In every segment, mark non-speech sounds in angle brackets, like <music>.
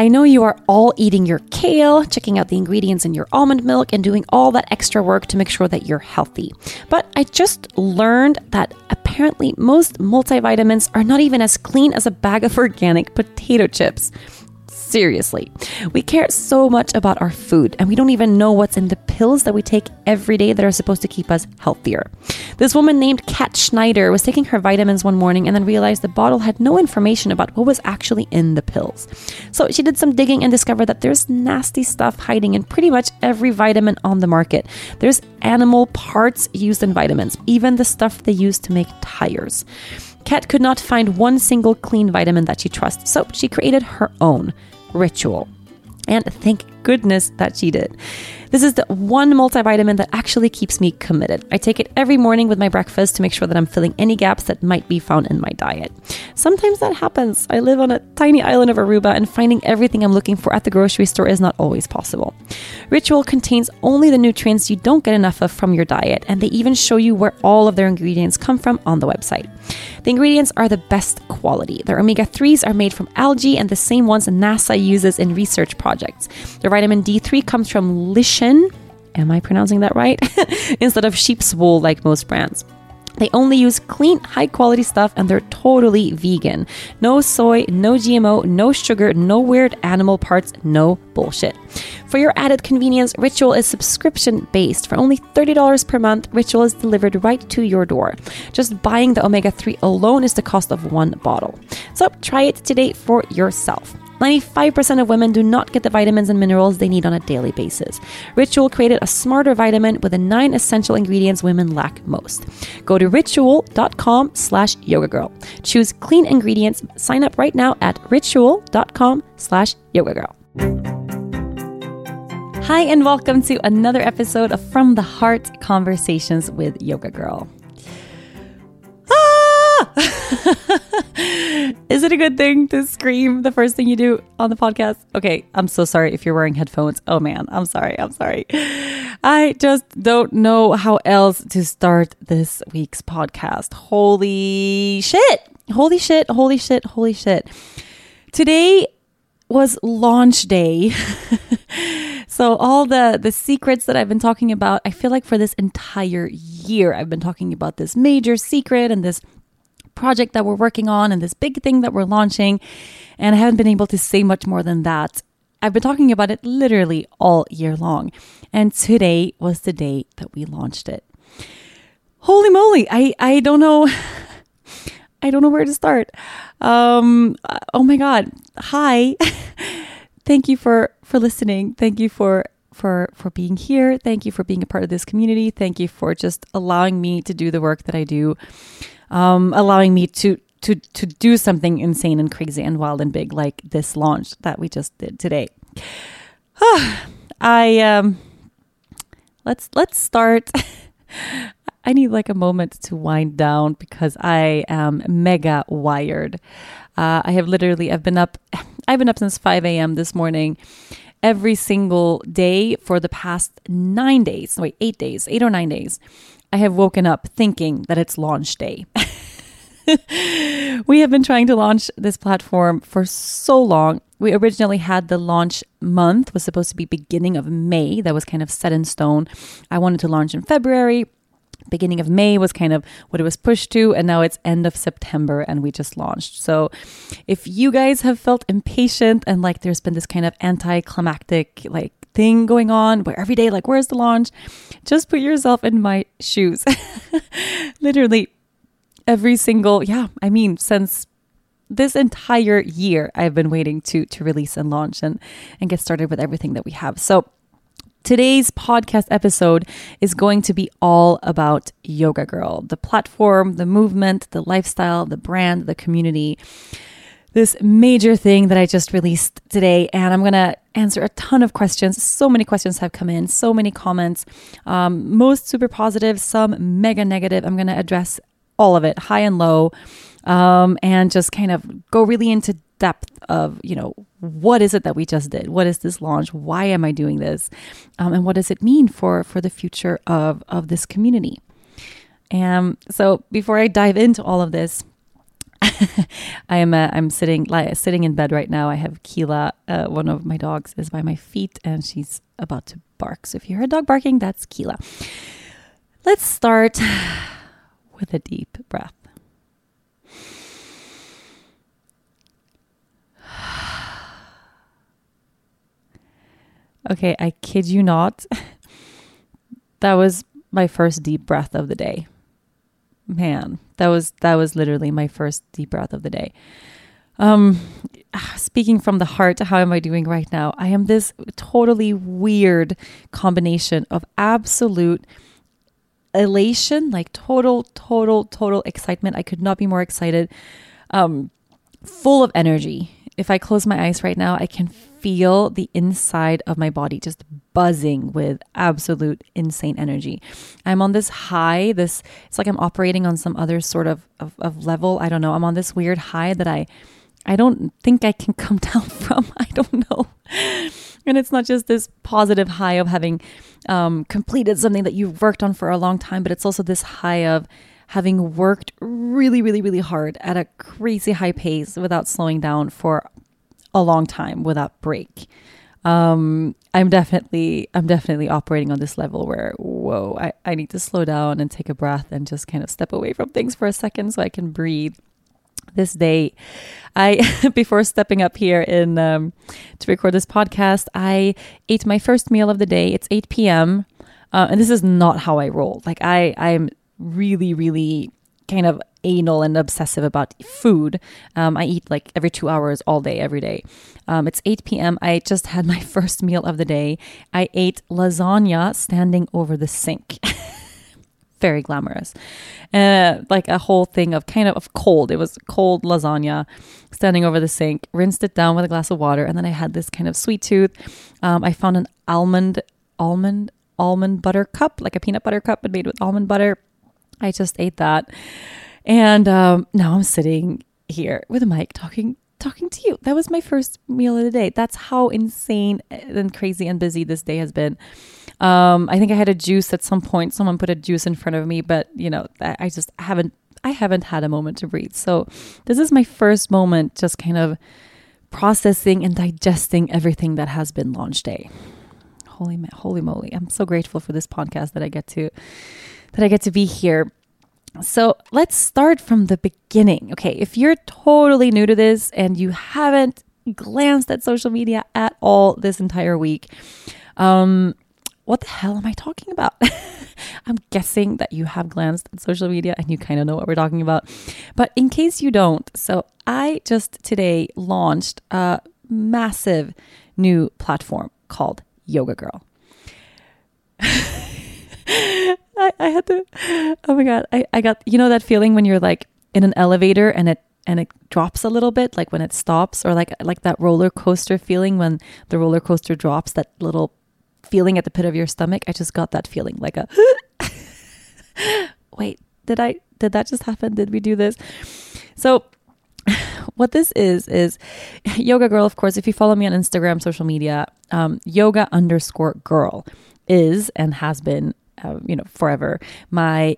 I know you are all eating your kale, checking out the ingredients in your almond milk, and doing all that extra work to make sure that you're healthy. But I just learned that apparently most multivitamins are not even as clean as a bag of organic potato chips. Seriously, we care so much about our food and we don't even know what's in the pills that we take every day that are supposed to keep us healthier. This woman named Kat Schneider was taking her vitamins one morning and then realized the bottle had no information about what was actually in the pills. So she did some digging and discovered that there's nasty stuff hiding in pretty much every vitamin on the market. There's animal parts used in vitamins, even the stuff they use to make tires. Kat could not find one single clean vitamin that she trusts, so she created her own ritual. And thank goodness that she did. This is the one multivitamin that actually keeps me committed. I take it every morning with my breakfast to make sure that I'm filling any gaps that might be found in my diet. Sometimes that happens. I live on a tiny island of Aruba, and finding everything I'm looking for at the grocery store is not always possible. Ritual contains only the nutrients you don't get enough of from your diet, and they even show you where all of their ingredients come from on the website. The ingredients are the best quality. Their omega 3s are made from algae and the same ones NASA uses in research projects. Vitamin D3 comes from lichen. Am I pronouncing that right? <laughs> Instead of sheep's wool like most brands. They only use clean, high quality stuff and they're totally vegan. No soy, no GMO, no sugar, no weird animal parts, no bullshit. For your added convenience, Ritual is subscription based. For only $30 per month, Ritual is delivered right to your door. Just buying the omega 3 alone is the cost of one bottle. So try it today for yourself. 95% of women do not get the vitamins and minerals they need on a daily basis. Ritual created a smarter vitamin with the nine essential ingredients women lack most. Go to ritual.com slash yoga girl. Choose clean ingredients. Sign up right now at ritual.com slash yoga girl. Hi, and welcome to another episode of From the Heart Conversations with Yoga Girl. <laughs> Is it a good thing to scream the first thing you do on the podcast? Okay, I'm so sorry if you're wearing headphones. Oh man, I'm sorry. I'm sorry. I just don't know how else to start this week's podcast. Holy shit. Holy shit. Holy shit. Holy shit. Today was launch day. <laughs> so all the the secrets that I've been talking about, I feel like for this entire year I've been talking about this major secret and this project that we're working on and this big thing that we're launching. And I haven't been able to say much more than that. I've been talking about it literally all year long. And today was the day that we launched it. Holy moly, I, I don't know. <laughs> I don't know where to start. Um, oh my God. Hi. <laughs> Thank you for, for listening. Thank you for for for being here. Thank you for being a part of this community. Thank you for just allowing me to do the work that I do um, allowing me to to to do something insane and crazy and wild and big like this launch that we just did today. <sighs> I um let's let's start. <laughs> I need like a moment to wind down because I am mega wired. Uh, I have literally I've been up <sighs> I've been up since 5 a.m. this morning every single day for the past nine days. Wait, eight days, eight or nine days. I have woken up thinking that it's launch day. <laughs> we have been trying to launch this platform for so long. We originally had the launch month was supposed to be beginning of May. That was kind of set in stone. I wanted to launch in February. Beginning of May was kind of what it was pushed to, and now it's end of September, and we just launched. So, if you guys have felt impatient and like there's been this kind of anticlimactic, like thing going on where every day, like, where's the launch? Just put yourself in my shoes. <laughs> Literally, every single, yeah, I mean, since this entire year, I've been waiting to to release and launch and and get started with everything that we have. So Today's podcast episode is going to be all about Yoga Girl, the platform, the movement, the lifestyle, the brand, the community this major thing that I just released today, and I'm to answer a ton of questions. So many questions have come in, so many comments, um, most super positive, some mega negative. I'm to address all of it, high and low, um, and just kind of go really into depth of, you know, what is it that we just did? What is this launch? Why am I doing this? Um, and what does it mean for for the future of of this community? And so before I dive into all of this, <laughs> I am uh, I'm sitting like sitting in bed right now. I have Keela, uh, one of my dogs, is by my feet, and she's about to bark. So if you hear a dog barking, that's Keela. Let's start <sighs> with a deep breath. <sighs> Okay, I kid you not. <laughs> that was my first deep breath of the day. Man, that was that was literally my first deep breath of the day. Um speaking from the heart, how am I doing right now? I am this totally weird combination of absolute elation, like total total total excitement. I could not be more excited. Um full of energy. If I close my eyes right now, I can feel the inside of my body just buzzing with absolute insane energy. I'm on this high, this it's like I'm operating on some other sort of, of, of level. I don't know. I'm on this weird high that I I don't think I can <laughs> come down from. I don't know. <laughs> And it's not just this positive high of having um, completed something that you've worked on for a long time, but it's also this high of having worked really, really, really hard at a crazy high pace without slowing down for a long time without break. Um, I'm definitely I'm definitely operating on this level where whoa, I, I need to slow down and take a breath and just kind of step away from things for a second so I can breathe. This day, I <laughs> before stepping up here in um, to record this podcast, I ate my first meal of the day. It's 8 p.m. Uh, and this is not how I roll. Like I I'm really really kind of anal and obsessive about food. Um, I eat like every two hours all day, every day. Um, it's 8 p.m. I just had my <laughs> first meal of the day. I ate lasagna standing over the sink. <laughs> Very glamorous. Uh, like a whole thing of kind of, of cold. It was cold lasagna standing over the sink, rinsed it down with a glass of water. And then I had this kind of sweet tooth. Um, I found an almond, almond, almond butter cup, like a peanut butter cup, but made with almond butter. I just ate that. And um, now I'm sitting here with a mic talking talking to you. That was my first meal of the day. That's how insane and crazy and busy this day has been. Um, I think I had a juice at some point. Someone put a juice in front of me, but you know, I just haven't I haven't had a moment to breathe. So this is my first moment just kind of processing and digesting everything that has been launch day. Holy holy moly. I'm so grateful for this podcast that I get to that I get to be here. So let's start from the beginning. Okay, if you're totally new to this and you haven't glanced at social media at all this entire week, um, what the hell am I talking about? <laughs> I'm guessing that you have glanced at social media and you kind of know what we're talking about. But in case you don't, so I just today launched a massive new platform called Yoga Girl. <laughs> I, I had to oh my god. I, I got you know that feeling when you're like in an elevator and it and it drops a little bit like when it stops or like like that roller coaster feeling when the roller coaster drops that little feeling at the pit of your stomach? I just got that feeling like a <laughs> wait did i did that just happen? Did we do this? So <sighs> what this is is <laughs> yoga girl of course if you follow me on instagram social media um, yoga underscore girl is and has been uh, you know, forever, my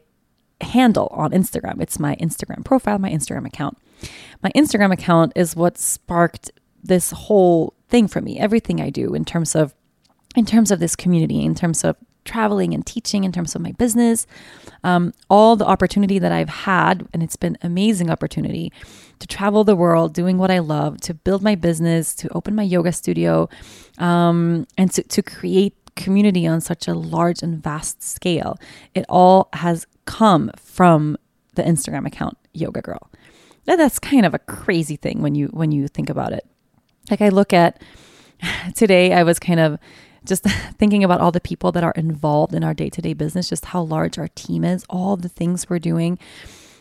handle on Instagram. It's my Instagram profile, my Instagram account. My Instagram account is what sparked this whole thing for me. Everything I do in terms of in terms of this community, in terms of traveling and teaching, in terms of my business, um, all the opportunity that I've had, and it's been amazing opportunity to travel the world, doing what I love, to build my business, to open my yoga studio, um, and to, to create community on such a large and vast scale. It all has come from the Instagram account Yoga Girl. Now, that's kind of a crazy thing when you when you think about it. Like I look at <sighs> today I was kind of just <laughs> thinking about all the people that are involved in our day-to-day business, just how large our team is, all the things we're doing.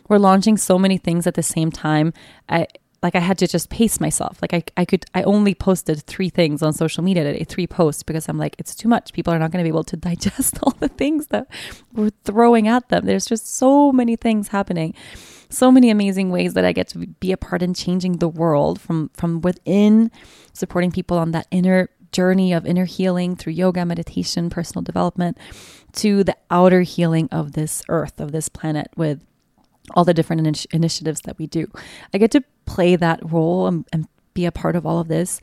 We're launching so many things at the same time. I like I had to just pace myself. Like I, I could, I only posted three things on social media today, three posts, because I'm like, it's too much. People are not going to be able to <laughs> digest all the things that we're throwing at them. There's just so many things happening, so many amazing ways that I get to be a part in changing the world from from within, supporting people on that inner journey of inner healing through yoga, meditation, personal development, to the outer healing of this earth, of this planet with all the different initi- initiatives that we do. I get to play that role and, and be a part of all of this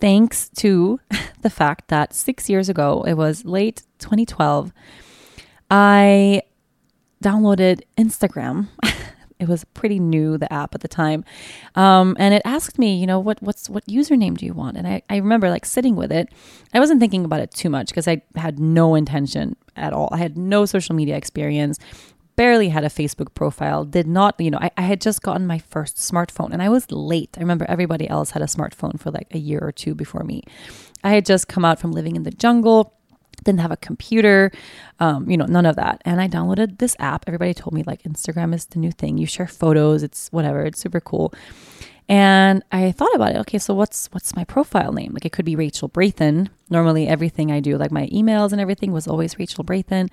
thanks to <laughs> the fact that six years ago, it was late 2012, I downloaded Instagram. <laughs> it was pretty new, the app at the time. Um, and it asked me, you know, what what's what username do you want? And I, I remember like sitting with it. I wasn't thinking about it too much because I had no intention at all. I had no social media experience barely had a Facebook profile, did not, you know, I, I, had just gotten my first smartphone and I was late. I remember everybody else had a smartphone for like a year or two before me. I had just come out from living in the jungle, didn't have a computer, um, you know, none of that. And I downloaded this app. Everybody told me like Instagram is the new thing. You share photos, it's whatever, it's super cool. And I thought about it. Okay, so what's what's my profile name? Like it could be Rachel Brathen. Normally everything I do, like my emails and everything was always Rachel Brathen.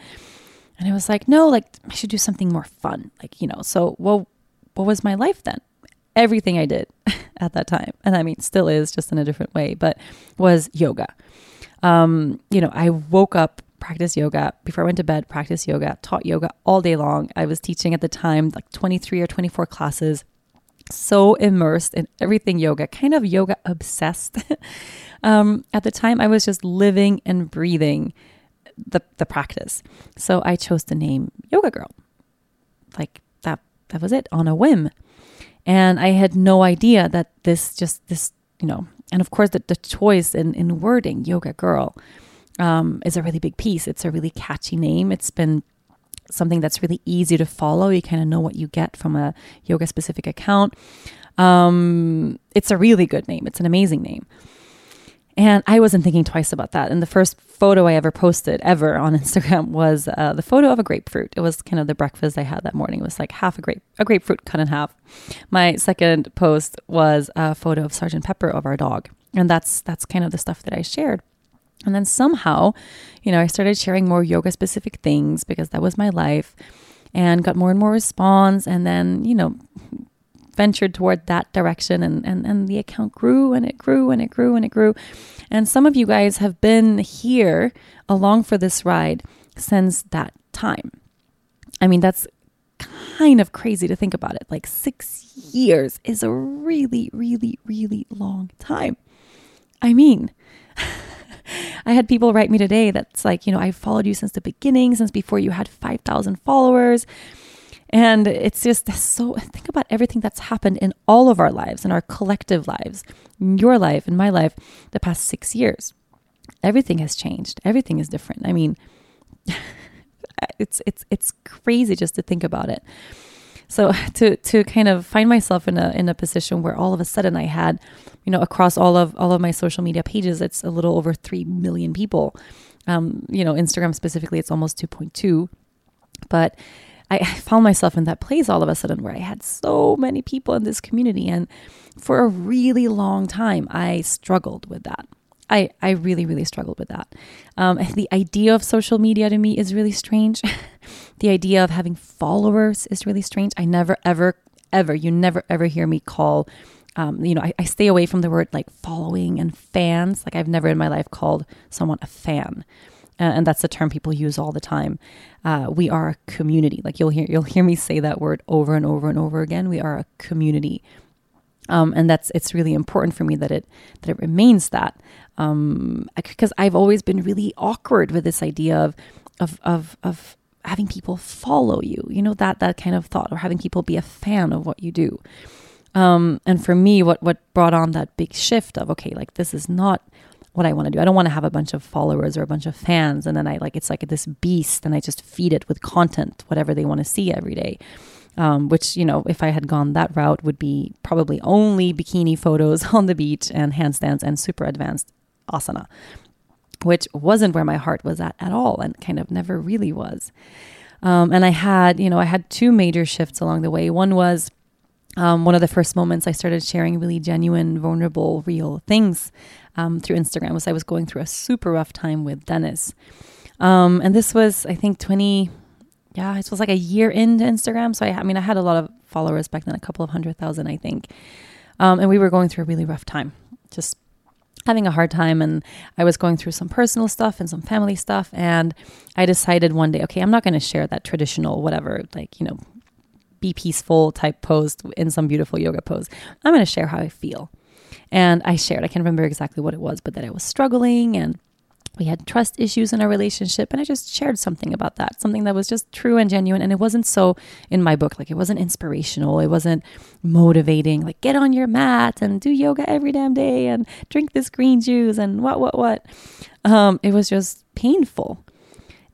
And I was like, no, like I should do something more fun. Like, you know, so well, what was my life then? Everything I did <laughs> at that time, and I mean, still is just in a different way, but was yoga. Um, you know, I woke up, practiced yoga before I went to bed, practiced yoga, taught yoga all day long. I was teaching at the time like 23 or 24 classes, so immersed in everything yoga, kind of yoga obsessed. <laughs> um, at the time, I was just living and breathing the, the practice. So I chose the name Yoga Girl. Like that that was it on a whim. And I had no idea that this just this, you know, and of course the, the choice in, in wording, Yoga Girl, um, is a really big piece. It's a really catchy name. It's been something that's really easy to follow. You kind of know what you get from a yoga specific account. Um, it's a really good name. It's an amazing name. And I wasn't thinking twice about that. And the first photo I ever posted ever on <laughs> Instagram was uh, the photo of a grapefruit. It was kind of the breakfast I had that morning. It was like half a grape, a grapefruit cut in half. My second post was a photo of Sergeant Pepper of our dog, and that's that's kind of the stuff that I shared. And then somehow, you know, I started sharing more yoga specific things because that was my life, and got more and more response. And then, you know, ventured toward that direction and, and, and the account grew and it grew and it grew and it grew. And some of you guys have been here along for this ride since that time. I mean, that's kind of crazy to think about it. Like six years is a really, really, really long time. I mean, <laughs> I had people write me today that's like, you know, I followed you since the beginning, since before you had 5,000 followers. And it's just so, think about everything that's happened in all of our lives, in our collective lives, in your life, in my life, the past six years. Everything has changed. Everything is different. I mean, <laughs> it's it's it's crazy just to think about it. So <laughs> to to kind of find myself in a in a position where all of a sudden I had, you know, across all of all of my social media pages, it's a little over three million people. Um, you know, Instagram specifically, it's almost two point two, but I found myself in that place all of a sudden where I had so many people in this community. And for a really long time, I struggled with that. I, I really, really struggled with that. Um, the idea of social media to me is really strange. <laughs> the idea of having followers is really strange. I never, ever, ever, you never, ever hear me call, um, you know, I, I stay away from the word like following and fans. Like I've never in my life called someone a fan and that's the term people use all the time. Uh, we are a community. Like you'll hear you'll hear me say that word over and over and over again. We are a community, um, and that's it's really important for me that it that it remains that um, because I've always been really awkward with this idea of of of of having people follow you. You know that that kind of thought, or having people be a fan of what you do. Um, and for me, what what brought on that big shift of okay, like this is not what I want to do. I don't want to have a bunch of followers or a bunch of fans and then I like it's like this beast and I just feed it with content, whatever they want to see every day. Um, which you know, if I had gone that route, would be probably only bikini photos <laughs> on the beach and handstands and super advanced asana, which wasn't where my heart was at at all, and kind of never really was. Um, and I had, you know, I had two major shifts along the way. One was um, one of the first moments I started sharing really genuine, vulnerable, real things um, through Instagram was I was going through a super rough time with Dennis. Um, and this was, I think, 20, yeah, it was like a year into Instagram. So I, I mean, I had a lot of followers back then, a couple of hundred thousand, I think. Um, and we were going through a really rough time, just having a hard time. And I was going through some personal stuff and some family stuff. And I decided one day, okay, I'm not going to share that traditional, whatever, like, you know, be peaceful type pose in some beautiful yoga pose. I'm going to share how I feel. And I shared, I can't remember exactly what it was, but that I was struggling and we had trust issues in our relationship. And I just shared something about that, something that was just true and genuine. And it wasn't so in my book, like it wasn't inspirational, it wasn't motivating, like get on your mat and do yoga every damn day and drink this green juice and what, what, what. Um, it was just painful.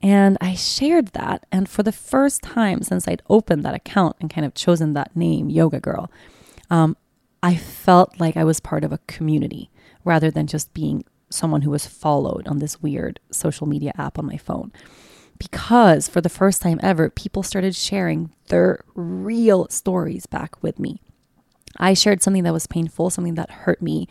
And I shared that. And for the first time since I'd opened that account and kind of chosen that name, Yoga Girl, um, I felt like I was part of a community rather than just being someone who was followed on this weird social media app on my phone. Because for the first time ever, people started sharing their real stories back with me. I shared something that was painful, something that hurt me,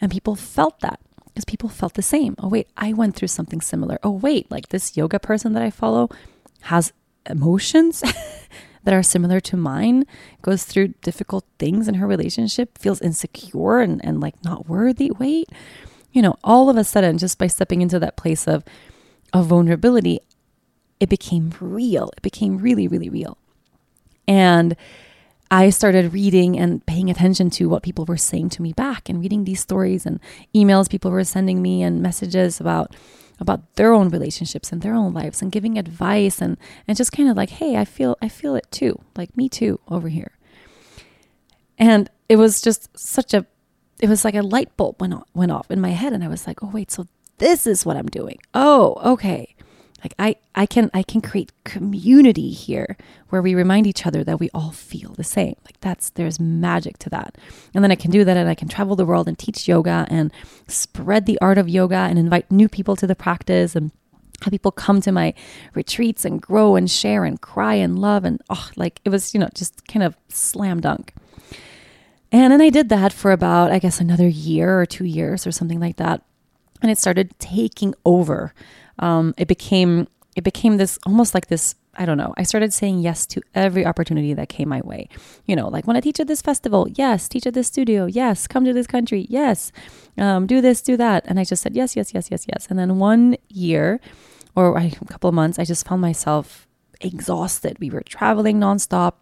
and people felt that because people felt the same. Oh, wait, I went through something similar. Oh, wait, like this yoga person that I follow has emotions <laughs> that are similar to mine, goes through difficult things in her relationship, feels insecure and, and like not worthy. Wait, you know, all of a sudden, just by stepping into that place of, of vulnerability, it became real. It became really, really real. And I started reading and paying attention to what people were saying to me back and reading these stories and emails people were sending me and messages about about their own relationships and their own lives and giving advice and and just kind of like hey I feel I feel it too. Like me too over here. And it was just such a it was like a light bulb went off, went off in my head and I was like oh wait so this is what I'm doing. Oh okay like I, I can I can create community here where we remind each other that we all feel the same. Like that's there's magic to that. And then I can do that and I can travel the world and teach yoga and spread the art of yoga and invite new people to the practice and have people come to my retreats and grow and share and cry and love and oh like it was, you know, just kind of slam dunk. And then I did that for about I guess another year or 2 years or something like that. And it started taking over um, it became it became this almost like this I don't know. I started saying yes to every opportunity that came my way. You know, like when I teach at this festival, yes. Teach at this studio, yes. Come to this country, yes. Um, do this, do that. And I just said yes, yes, yes, yes, yes. And then one year or a couple of months, I just found myself exhausted. We were traveling nonstop.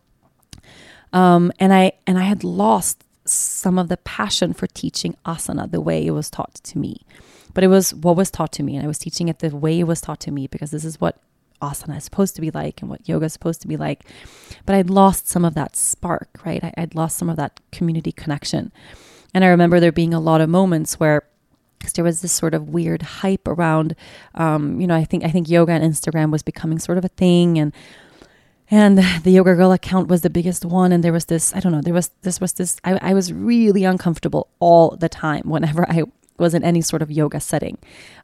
Um, and I and I had lost some of the passion for teaching asana the way it was taught to me. But it was what was taught to me, and I was teaching it the way it was taught to me because this is what asana is supposed to be like and what yoga is supposed to be like. But I'd lost some of that spark, right? I, would lost some of that community connection. And I remember there being a lot of moments where there was this sort of weird hype around, um, you know, I think I think yoga and Instagram was becoming sort of a thing, and and the yoga girl account was the biggest one and there was this i don't know there was this was this I, I was really uncomfortable all the time whenever i was in any sort of yoga setting.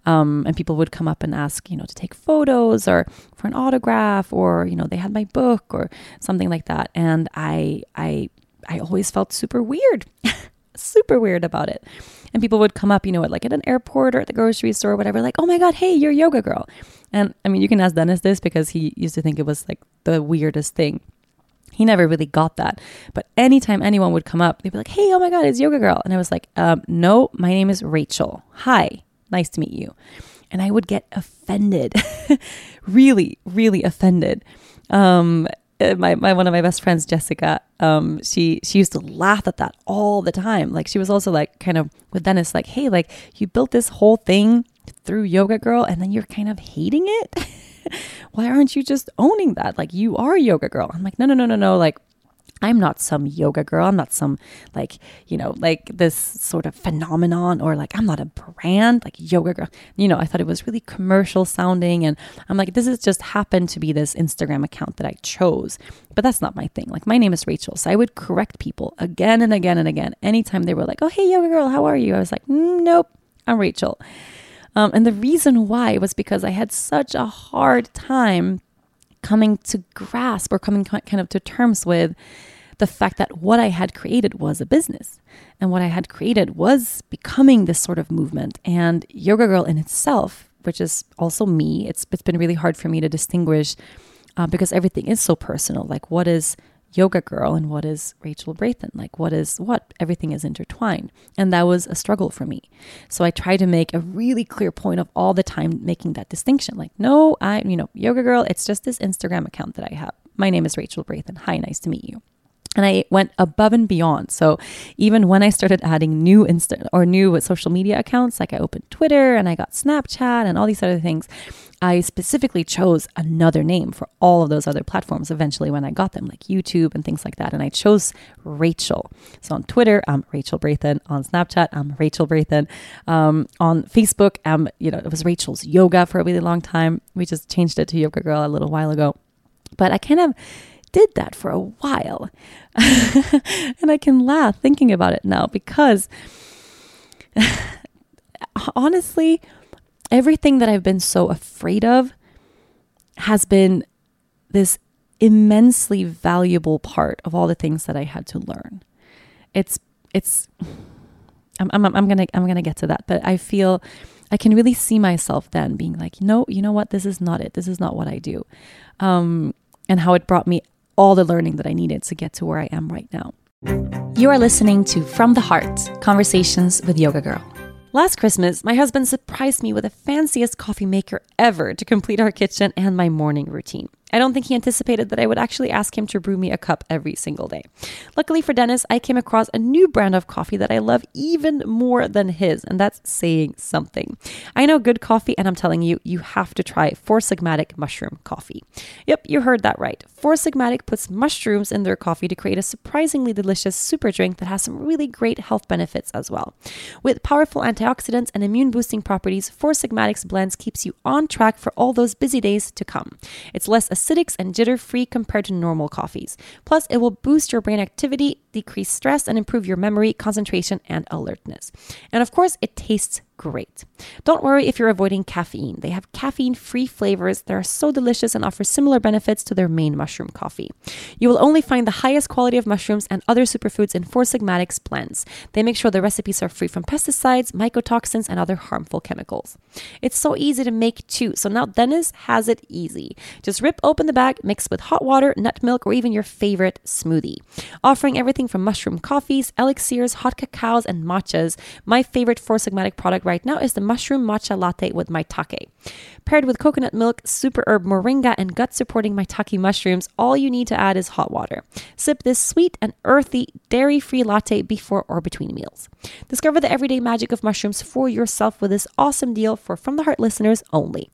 Um, and people would come up and ask, you know, to take photos or for an autograph or, you know, they had my book or something like that. And I, I, I always felt super weird, <laughs> super weird about it. And people would come up, you know, at like at an airport or at the grocery store or whatever, like, oh my God, hey, you're a yoga girl. And I mean, you can ask Dennis this because he used to think it was like the weirdest thing. He never really got that. But anytime anyone would come up, they'd be like, hey, oh my God, it's Yoga Girl. And I was like, um, no, my name is Rachel. Hi, nice to meet you. And I would get offended, <laughs> really, really offended. Um, uh, my, my one of my best friends jessica um she she used to laugh at that all the time like she was also like kind of with dennis like hey like you built this whole thing through yoga girl and then you're kind of hating it <laughs> <laughs> why aren't you just owning that? Like, you are a yoga girl. I'm like, no, no, no, no, no. Like, I'm not some yoga girl. I'm not some like, you know, like this sort of phenomenon or like I'm not a brand like yoga girl. You know, I thought it was really commercial sounding and I'm like this has just happened to be this Instagram account that I chose. But that's not my thing. Like my name is Rachel. So I would correct people again and again and again anytime they were like, "Oh, hey yoga girl, how are you?" I was like, mm, "Nope, I'm Rachel." Um, and the reason why was because I had such a hard time coming to grasp or coming kind of to terms with the fact that what I had created was a business. And what I had created was becoming this sort of movement. And Yoga Girl in itself, which is also me, it's, it's been really hard for me to distinguish uh, because everything is so personal. Like, what is Yoga Girl and what is Rachel Brathen? Like, what is what? Everything is intertwined. And that was a struggle for me. So I tried to make a really clear point of all the time making that distinction. Like, no, I, you know, Yoga Girl, it's just this Instagram account that I have. My name is Rachel Brathen. Hi, nice to meet you and I went above and beyond. So even when I started adding new Insta or new social media accounts, like I opened Twitter and I got Snapchat and all these other things, I specifically chose another name for all of those other platforms eventually when I got them, like YouTube and things like that. And I chose Rachel. So on Twitter, I'm Rachel Brathen. On Snapchat, I'm Rachel Brathen. Um, on Facebook, um, you know, it was Rachel's Yoga for a really long time. We just changed it to Yoga Girl a little while ago. But I kind of did that for a while. <laughs> and I can laugh thinking about it now because <laughs> honestly, everything that I've been so afraid of has been this immensely valuable part of all the things that I had to learn. It's it's I'm I'm, I'm gonna I'm gonna get to that, but I feel I can really see myself then being like, no, you know what, this is not it. This is not what I do, um, and how it brought me all the learning that I needed to get to where I am right now. You are listening to From the Heart Conversations with Yoga Girl. Last Christmas, my husband surprised me with the fanciest coffee maker ever to complete our kitchen and my morning routine. I don't think he anticipated that I would actually ask him to brew me a cup every single day. Luckily for Dennis, I came across a new brand of coffee that I love even more than his, and that's saying something. I know good coffee, and I'm telling you, you have to try Four Sigmatic mushroom coffee. Yep, you heard that right. Four Sigmatic puts mushrooms in their coffee to create a surprisingly delicious super drink that has some really great health benefits as well. With powerful antioxidants and immune boosting properties, Four Sigmatic's blends keeps you on track for all those busy days to come. It's less acidics and jitter free compared to normal coffees. Plus, it will boost your brain activity, decrease stress, and improve your memory, concentration, and alertness. And of course, it tastes great. Don't worry if you're avoiding caffeine. They have caffeine free flavors that are so delicious and offer similar benefits to their main mushroom coffee. You will only find the highest quality of mushrooms and other superfoods in Four Sigmatics blends. They make sure the recipes are free from pesticides, mycotoxins, and other harmful chemicals. It's so easy to make too, so now Dennis has it easy. Just rip open the bag, mix with hot water, nut milk, or even your favorite smoothie. Offering everything from mushroom coffees, elixirs, hot cacaos, and matchas, my favorite Four Sigmatic product right now is the mushroom matcha latte with maitake. Paired with coconut milk, super herb moringa, and gut supporting maitake mushrooms, all you need to add is hot water. Sip this sweet and earthy, dairy free latte before or between meals. Discover the everyday magic of mushrooms for yourself with this awesome deal for From the Heart listeners only.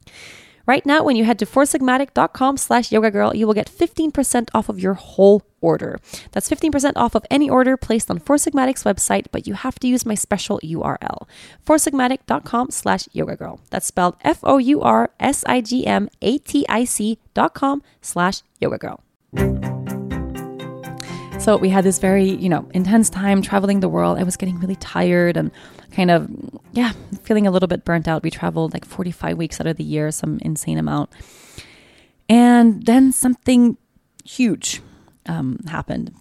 Right now, when you head to foursigmatic.com slash yoga girl, you will get 15% off of your whole order. That's 15% off of any order placed on Four Sigmatic's website, but you have to use my special URL, foursigmatic.com slash yoga girl. That's spelled F-O-U-R-S-I-G-M-A-T-I-C dot com slash yoga girl. So we had this very, you know, intense time traveling the world. I was getting really tired and kind of, yeah, feeling a little bit burnt out. We traveled like 45 weeks out of the year, some insane amount. And then something huge um, happened.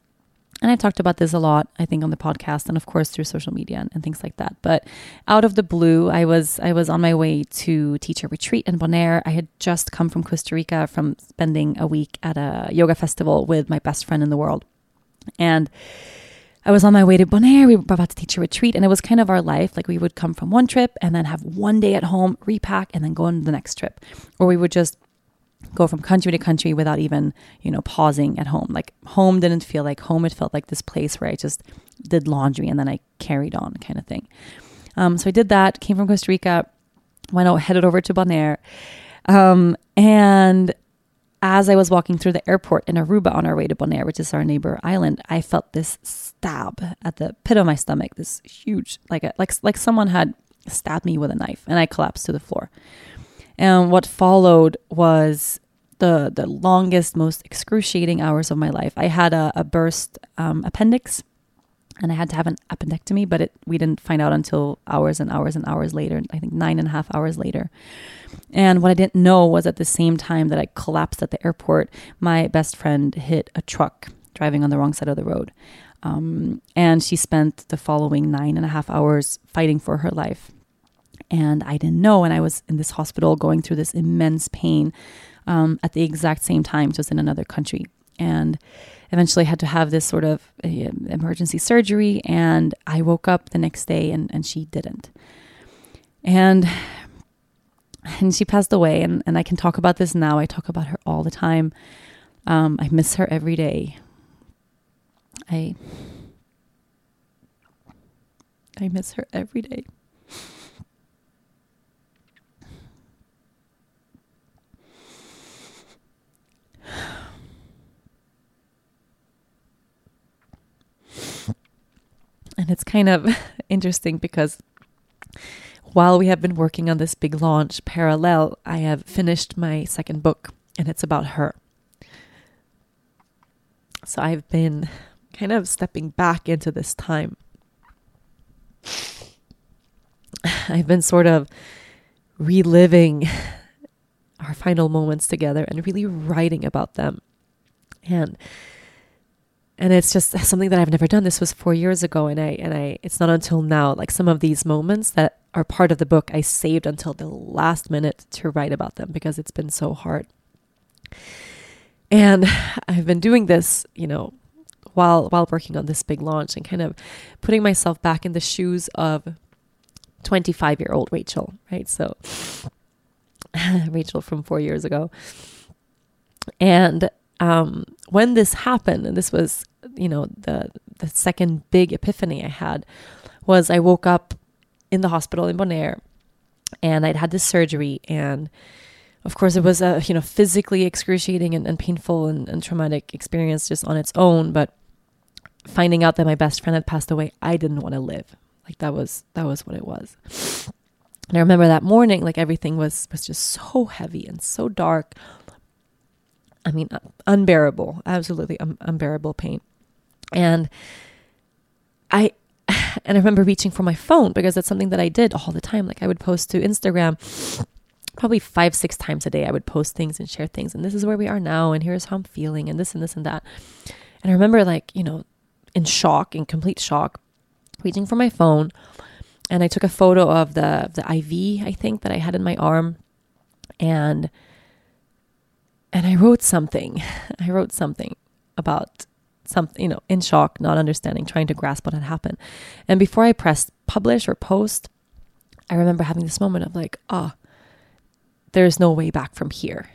And I talked about this a lot, I think, on the podcast and of course through social media and, and, things like that. But out of the blue, I was I was on my way to teach a retreat in Bonaire. I had just come from Costa Rica from spending a week at a yoga festival with my best friend in the world. And I was on my way to Bonaire. We were about to teach a retreat, and it was kind of our life. Like we would come from one trip and then have one day at home, repack, and then go on the next trip. Or we would just go from country to country without even, you know, pausing at home. Like home didn't feel like home. It felt like this place where I just did laundry and then I carried on kind of thing. Um, so I did that, came from Costa Rica, went out, headed over to Bonaire. Um, and as I was walking through the airport in Aruba on our way to Bonaire, which is our neighbor island, I felt this stab at the pit of my stomach, this huge, like a, like like someone had stabbed me with a knife, and I collapsed to the floor. And what followed was the the longest, most excruciating hours of my life. I had a, a burst um, appendix, and I had to have an appendectomy, but it we didn't find out until hours and hours and hours later. I think nine and a half hours later. And what I didn't know was at the same time that I collapsed at the airport, my best friend hit a truck driving on the wrong side of the road. Um, and she spent the following nine and a half hours fighting for her life. And I didn't know. And I was in this hospital going through this immense pain um, at the exact same time, just in another country. And eventually had to have this sort of uh, emergency surgery. And I woke up the next day and, and she didn't. And and she passed away and, and I can talk about this now. I talk about her all the time. Um, I miss her every day. I I miss her every day. <sighs> And it's kind of <laughs> interesting because while we have been working on this big launch parallel, I have finished my second book and it's about her. So I've been kind of stepping back into this time. <sighs> I've been sort of reliving our final moments together and really writing about them. And and it's just something that I've never done. This was 4 years ago and I and I it's not until now like some of these moments that are part of the book I saved until the last minute to write about them because it's been so hard. And <sighs> I've been doing this, you know, while while working on this big launch and kind of putting myself back in the shoes of 25 year old Rachel, right? So <sighs> Rachel from four years ago. And um, when this happened, and this was, you know, the the second big epiphany I had, was I woke up in the hospital in Bonaire, and I'd had this surgery, and of course it was a you know physically excruciating and, and painful and, and traumatic experience just on its own. But finding out that my best friend had passed away, I didn't want to live. Like that was that was what it was. And I remember that morning, like everything was was just so heavy and so dark. I mean, uh, unbearable, absolutely un- unbearable pain. And I and I remember reaching for my phone because that's something that I did all the time. Like I would post to Instagram probably five, six times a day. I would post things and share things, and this is where we are now, and here's how I'm feeling, and this and this and that. And I remember, like, you know, in shock, in complete shock, reaching for my phone, and I took a photo of the the IV, I think, that I had in my arm, and and I wrote something. <laughs> I wrote something about something, you know, in shock, not understanding, trying to grasp what had happened. And before I pressed publish or post, I remember having this moment of like, oh, there's no way back from here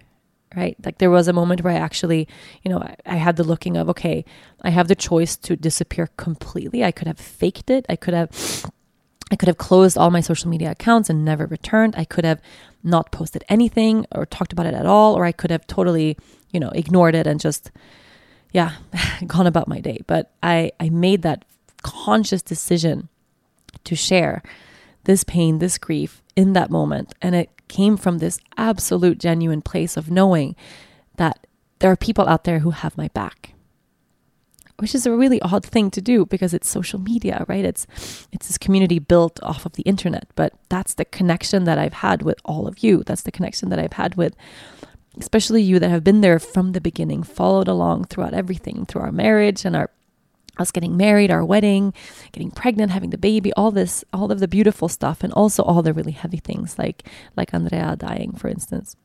right? Like there was a moment where I actually, you know, I, I, had the looking of, okay, I have the choice to disappear completely. I could have faked it. I could have, I could have closed all my social media accounts and never returned. I could have not posted anything or talked about it at all, or I could have totally, you know, ignored it and just, yeah, <laughs> gone about my day. But I, I made that conscious decision to share this pain, this grief in that moment. And it came from this absolute genuine place of knowing that there are people out there who have my back which is a really odd thing to do because it's social media right it's it's this community built off of the internet but that's the connection that I've had with all of you that's the connection that I've had with especially you that have been there from the beginning followed along throughout everything through our marriage and our us getting married, our wedding, getting pregnant, having the baby, all this, all of the beautiful stuff, and also all the really heavy things like like Andrea dying, for instance.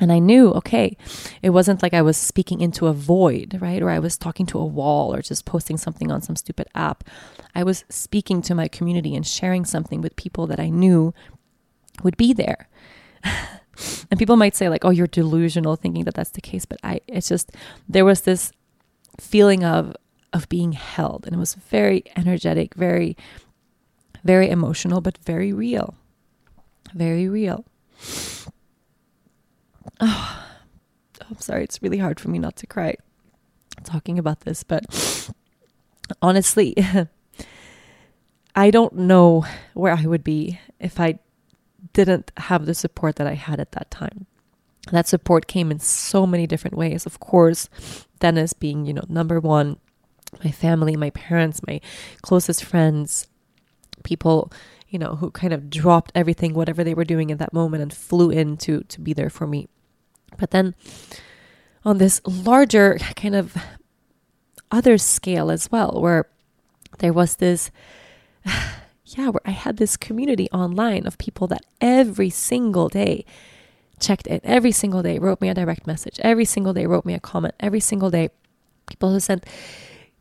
And I knew, okay, it wasn't like I was speaking into a void, right? Or I was talking to a wall or just posting something on some stupid app. I was speaking to my community and sharing something with people that I knew would be there. <laughs> and people might say like, "Oh, you're delusional thinking that that's the case," but I it's just there was this feeling of of being held. And it was very energetic, very, very emotional, but very real. Very real. <sighs> Oh, I'm sorry. It's really hard for me not to cry talking about this, but honestly, <laughs> I don't know where I would be if I didn't have the support that I had at that time. That support came in so many different ways. Of course, Dennis being, you know, number one, my family, my parents, my closest friends, people, you know, who kind of dropped everything, whatever they were doing at that moment, and flew in to to be there for me. But then on this larger kind of other scale as well, where there was this <sighs> yeah, where I had this community online of people that every single day checked it, every single day wrote me a direct message, every single day wrote me a comment, every single day people who sent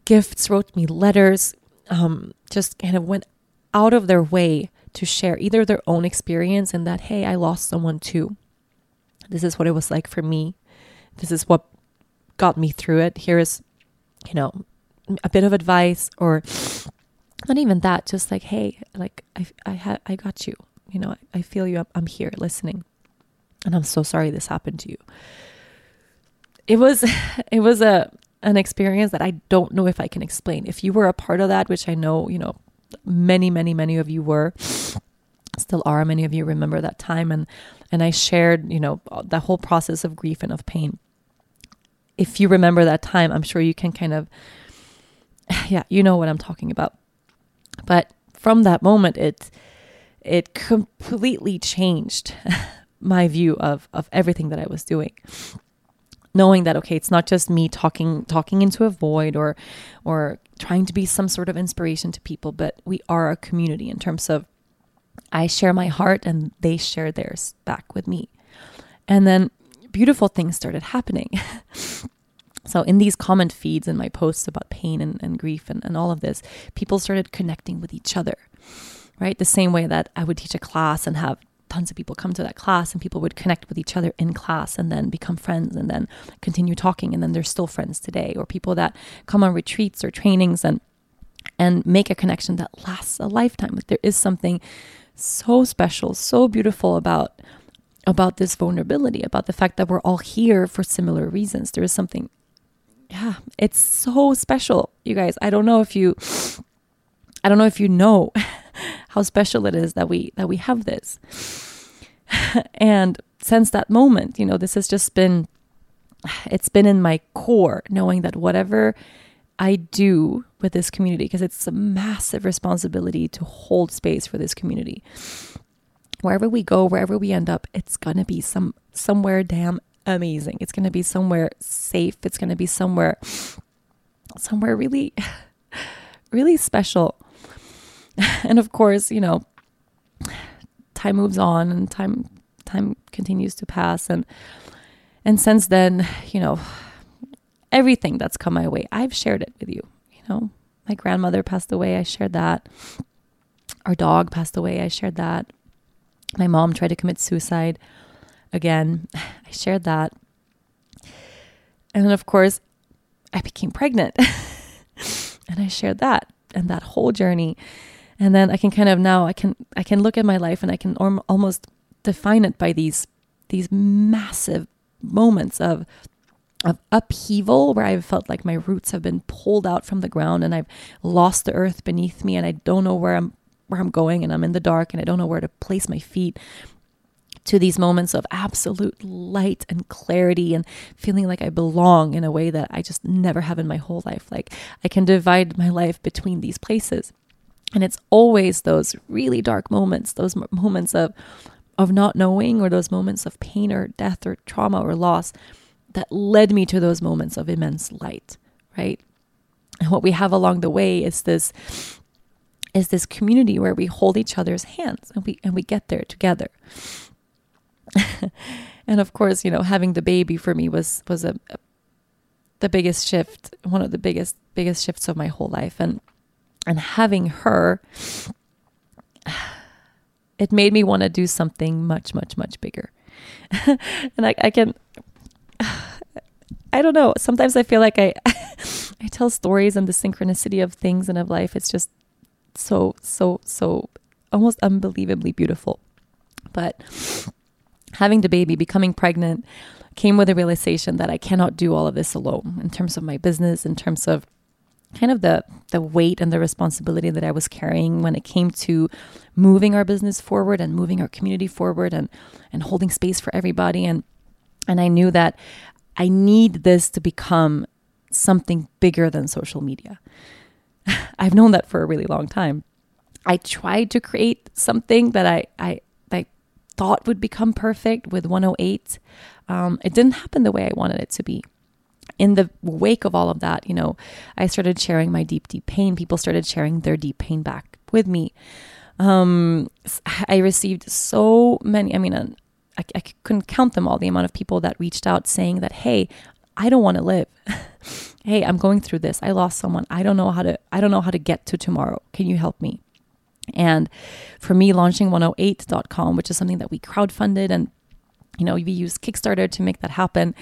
gifts, wrote me letters, um, just kind of went out of their way to share either their own experience and that, hey, I lost someone too. This is what it was like for me. This is what got me through it. Here is, you know, a bit of advice or not even that, just like, hey, like I, I had, I got you. You know, I, I feel you. I'm here listening, and I'm so sorry this happened to you. It was, <laughs> it was a an experience that I don't know if I can explain. If you were a part of that, which I know, you know, many, many, many of you were, still are. Many of you remember that time, and and I shared, you know, the whole process of grief and of pain. If you remember that time, I'm sure you can kind of, <sighs> yeah, you know what I'm talking about. But from that moment, it it completely changed <laughs> my view of of everything that I was doing. Knowing that okay it's not just me talking talking into a void or or trying to be some sort of inspiration to people but we are a community in terms of I share my heart and they share theirs back with me. And then beautiful things started happening <laughs> so in these comment feeds and my posts about pain and, and grief and, and all of this people started connecting with each other right? The same way that I would teach a class and have tons of people come to that class and people would connect with each other in class and then become friends and then continue talking and then they're still friends today or people that come on retreats or trainings and and make a connection that lasts a lifetime. Like there is something so special so beautiful about about this vulnerability about the fact that we're all here for similar reasons. There is something yeah it's so special you guys i don't know if you i don't know if you know <laughs> how special it is that we that we have this. <laughs> and since that moment, you know, this has just been it's been in my core knowing that whatever I do with this community because it's a massive responsibility to hold space for this community. Wherever we go, wherever we end up, it's going to be some somewhere damn amazing. It's going to be somewhere safe. It's going to be somewhere somewhere really <laughs> really special. <laughs> and of course, you know, time moves on and time time continues to pass and and since then, you know, everything that's come my way, I've shared it with you. You know, my grandmother passed away, I shared that. Our dog passed away, I shared that. My mom tried to commit suicide again, <sighs> I shared that. And then, of course, I became pregnant. <laughs> And I shared that and that whole journey. And then i can kind of now i can i can look at my life and i can almost define it by these these massive moments of of upheaval where I've felt like my roots have been pulled out from the ground and I've lost the earth beneath me and I don't know where I'm where I'm going and I'm in the dark and I don't know where to place my feet to these moments of absolute light and clarity and feeling like I belong in a way that I just never have in my whole life like I can divide my life between these places and it's always those really dark moments, those moments of of not knowing or those moments of pain or death or trauma or loss that led me to those moments of immense light, right? And what we have along the way is this is this community where we hold each other's hands and we and we get there together. <laughs> and of course, you know, having the baby for me was was a, a the biggest shift, one of the biggest biggest shifts of my whole life. And and having her <sighs> it made me want to do something much much much bigger. <laughs> And I, I can <sighs> i don't know. Sometimes i feel like i <laughs> i tell stories and the synchronicity of things and of life it's just so so so almost unbelievably beautiful. But having the baby becoming pregnant came with a realization that i cannot do all of this alone in terms of my business in terms of kind of the the weight and the responsibility that I was carrying when it came to moving our business forward and moving our community forward and and holding space for everybody and and I knew that I need this to become something bigger than social media. <laughs> I've known that for a really long time. I tried to create something that I I, thought would become perfect with 108. Um, it didn't happen the way I wanted it to be in the wake of all of that, you know, I started sharing my deep, deep pain. People started sharing their deep pain back with me. Um, I received so many, I mean, I, I couldn't count them all, the amount of people that reached out saying that, hey, I don't want to live. <laughs> hey, I'm going through this. I lost someone. I don't know how to I don't know how to get to tomorrow. Can you help me? And for me, launching 108.com, which is something that we crowdfunded and you know, we used Kickstarter to make that happen.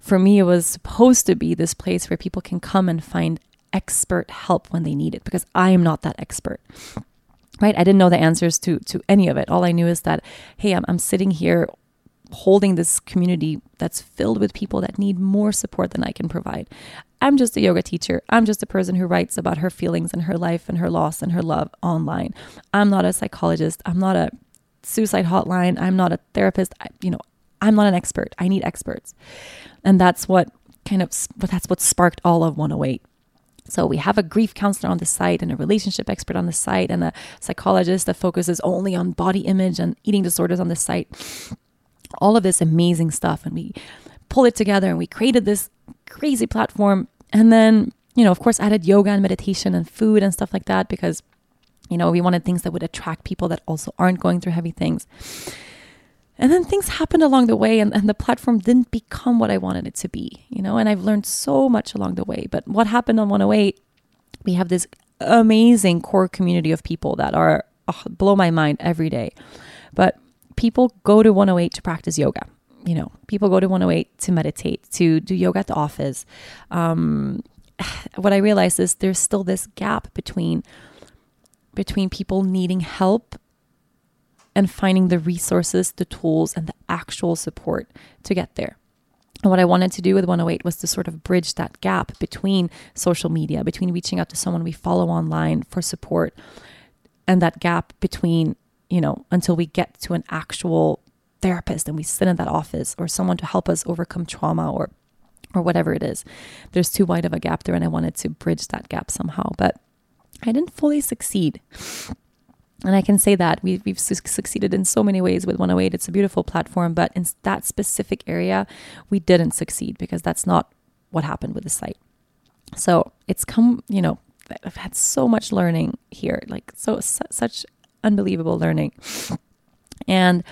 For me, it was supposed to be this place where people can come and find expert help when they need it because I am not that expert. Right? I didn't know the answers to to any of it. All I knew is that hey, I'm, I'm sitting here holding this community that's filled with people that need more support than I can provide. I'm just a yoga teacher. I'm just a person who writes about her feelings and her life and her loss and her love online. I'm not a psychologist. I'm not a suicide hotline. I'm not a therapist. I, you know, I'm not an expert. I need experts. And that's what kind of that's what sparked all of 108. So we have a grief counselor on the site and a relationship expert on the site and a psychologist that focuses only on body image and eating disorders on the site. All of this amazing stuff and we pull it together and we created this crazy platform and then, you know, of course added yoga and meditation and food and stuff like that because you know, we wanted things that would attract people that also aren't going through heavy things. And then things happened along the way, and, and the platform didn't become what I wanted it to be, you know. And I've learned so much along the way. But what happened on 108, we have this amazing core community of people that are oh, blow my mind every day. But people go to 108 to practice yoga. You know, people go to 108 to meditate, to do yoga at the office. Um, <sighs> what I realized is there's still this gap between between people needing help and finding the resources, the tools, and the actual support to get there. And what I wanted to do with 108 was to sort of bridge that gap between social media, between reaching out to someone we follow online for support, and that gap between, you know, until we get to an actual therapist and we sit in that office or someone to help us overcome trauma or or whatever it is. There's too wide of a gap there and I wanted to bridge that gap somehow, but I didn't fully succeed. And I can say that we've, we've su- succeeded in so many ways with 108. It's a beautiful platform, but in that specific area, we didn't succeed because that's not what happened with the site. So it's come, you know, I've had so much learning here, like so su- such unbelievable learning. And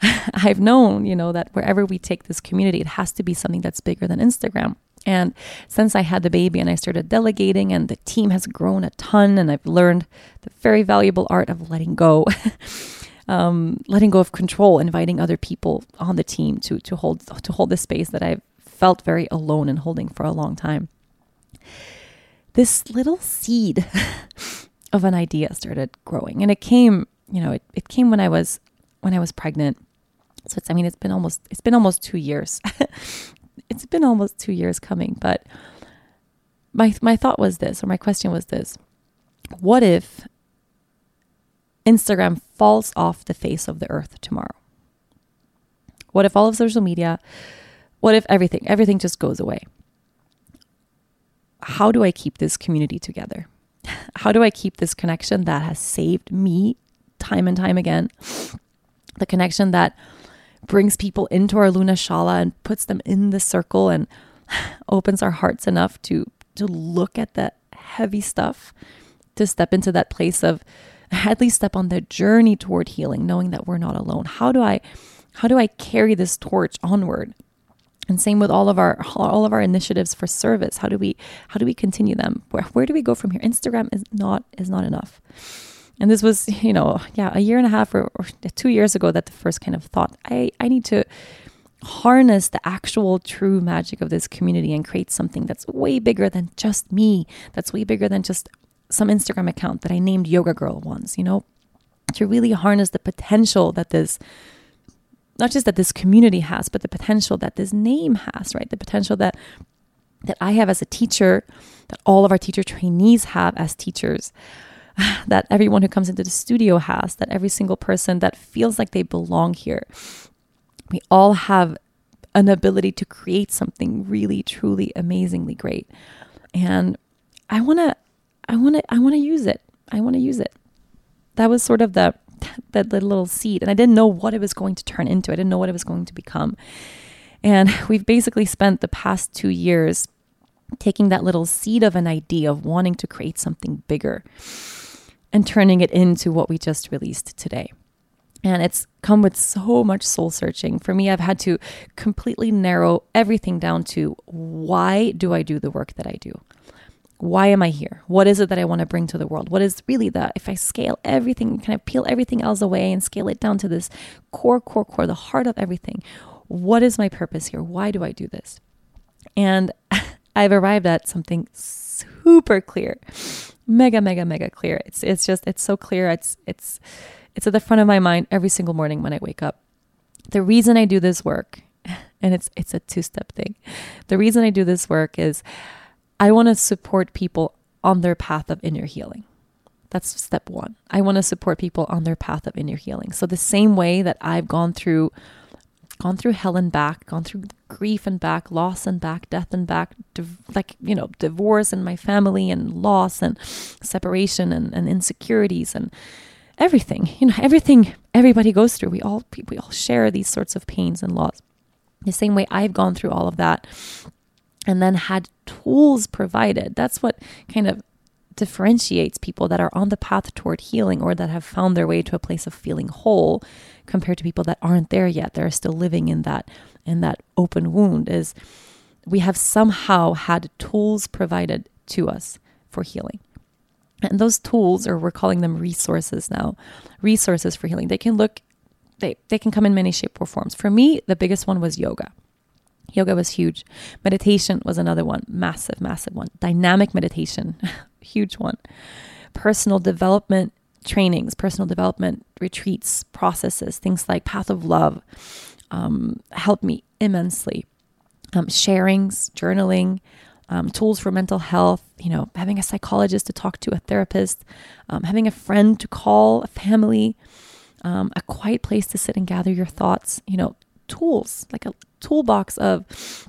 <laughs> I've known, you know, that wherever we take this community, it has to be something that's bigger than Instagram. And since I had the baby and I started delegating, and the team has grown a ton, and I've learned the very valuable art of letting go. <laughs> um, letting go of control, inviting other people on the team to to hold to hold the space that I've felt very alone in holding for a long time. This little seed <laughs> of an idea started growing, and it came, you know, it, it came when I was when I was pregnant. So it's, I mean, it's been almost it's been almost two years <laughs> it's been almost two years coming, but my my thought was this, or my question was this: What if Instagram falls off the face of the earth tomorrow? What if all of social media? What if everything everything just goes away? How do I keep this community together? <laughs> How do I keep this connection that has saved me time and time again? The connection that brings people into our Luna Shala and puts them in the circle and <sighs> opens our hearts enough to to look at that heavy stuff, to step into that place of <laughs> at least step on the journey toward healing, knowing that we're not alone. How do I how do I carry this torch onward? And same with all of our all of our initiatives for service. How do we how do we continue them? Where where do we go from here? Instagram is not is not enough. And this was, you know, yeah, a year and a half or, or two years ago that the first kind of thought, I, I need to harness the actual true magic of this community and create something that's way bigger than just me, that's way bigger than just some Instagram account that I named Yoga Girl once, you know, to really harness the potential that this not just that this community has, but the potential that this name has, right? The potential that that I have as a teacher, that all of our teacher trainees have as teachers, <sighs> that everyone who comes into the studio has, that every single person that feels like they belong here. We all have an ability to create something really, truly, amazingly great. And I want to, I want to, I want to use it. I want to use it. That was sort of the, <laughs> that little seed. And I didn't know what it was going to turn into. I didn't know what it was going to become. And <laughs> we've basically spent the past two years taking that little seed of an idea of wanting to create something bigger and turning it into what we just released today. And it's come with so much soul searching. For me, I've had to completely narrow everything down to why do I do the work that I do? Why am I here? What is it that I want to bring to the world? What is really the, if I scale everything, kind of peel everything else away and scale it down to this core, core, core, the heart of everything? What is my purpose here? Why do I do this? And <laughs> I've arrived at something super clear, mega, mega, mega clear. It's, it's just, it's so clear. It's, it's, it's at the front of my mind every single morning when I wake up. The reason I do this work, <laughs> and it's it's a two-step thing. The reason I do this work is I want to support people on their path of inner healing. That's step 1. I want to support people on their path of inner healing. So the same way that I've gone through gone through hell and back, gone through grief and back, loss and back, death and back, div- like, you know, divorce and my family and loss and separation and, and insecurities and everything, you know, everything everybody goes through. We all we all share these sorts of pains and loss. The same way I've gone through all of that and then had tools provided. That's what kind of differentiates people that are on the path toward healing or that have found their way to a place of feeling whole compared to people that aren't there yet. They're still living in that in that open wound is we have somehow had tools provided to us for healing. And those tools, or we're calling them resources now, resources for healing, they can look, they, they can come in many shape or forms. For me, the biggest one was yoga. Yoga was huge. Meditation was another one, massive, massive one. Dynamic meditation, <laughs> huge one. Personal development trainings, personal development retreats, processes, things like Path of Love um, helped me immensely. Um, sharings, journaling, um, tools for mental health, you know, having a psychologist to talk to, a therapist, um, having a friend to call, a family, um, a quiet place to sit and gather your thoughts, you know, tools, like a toolbox of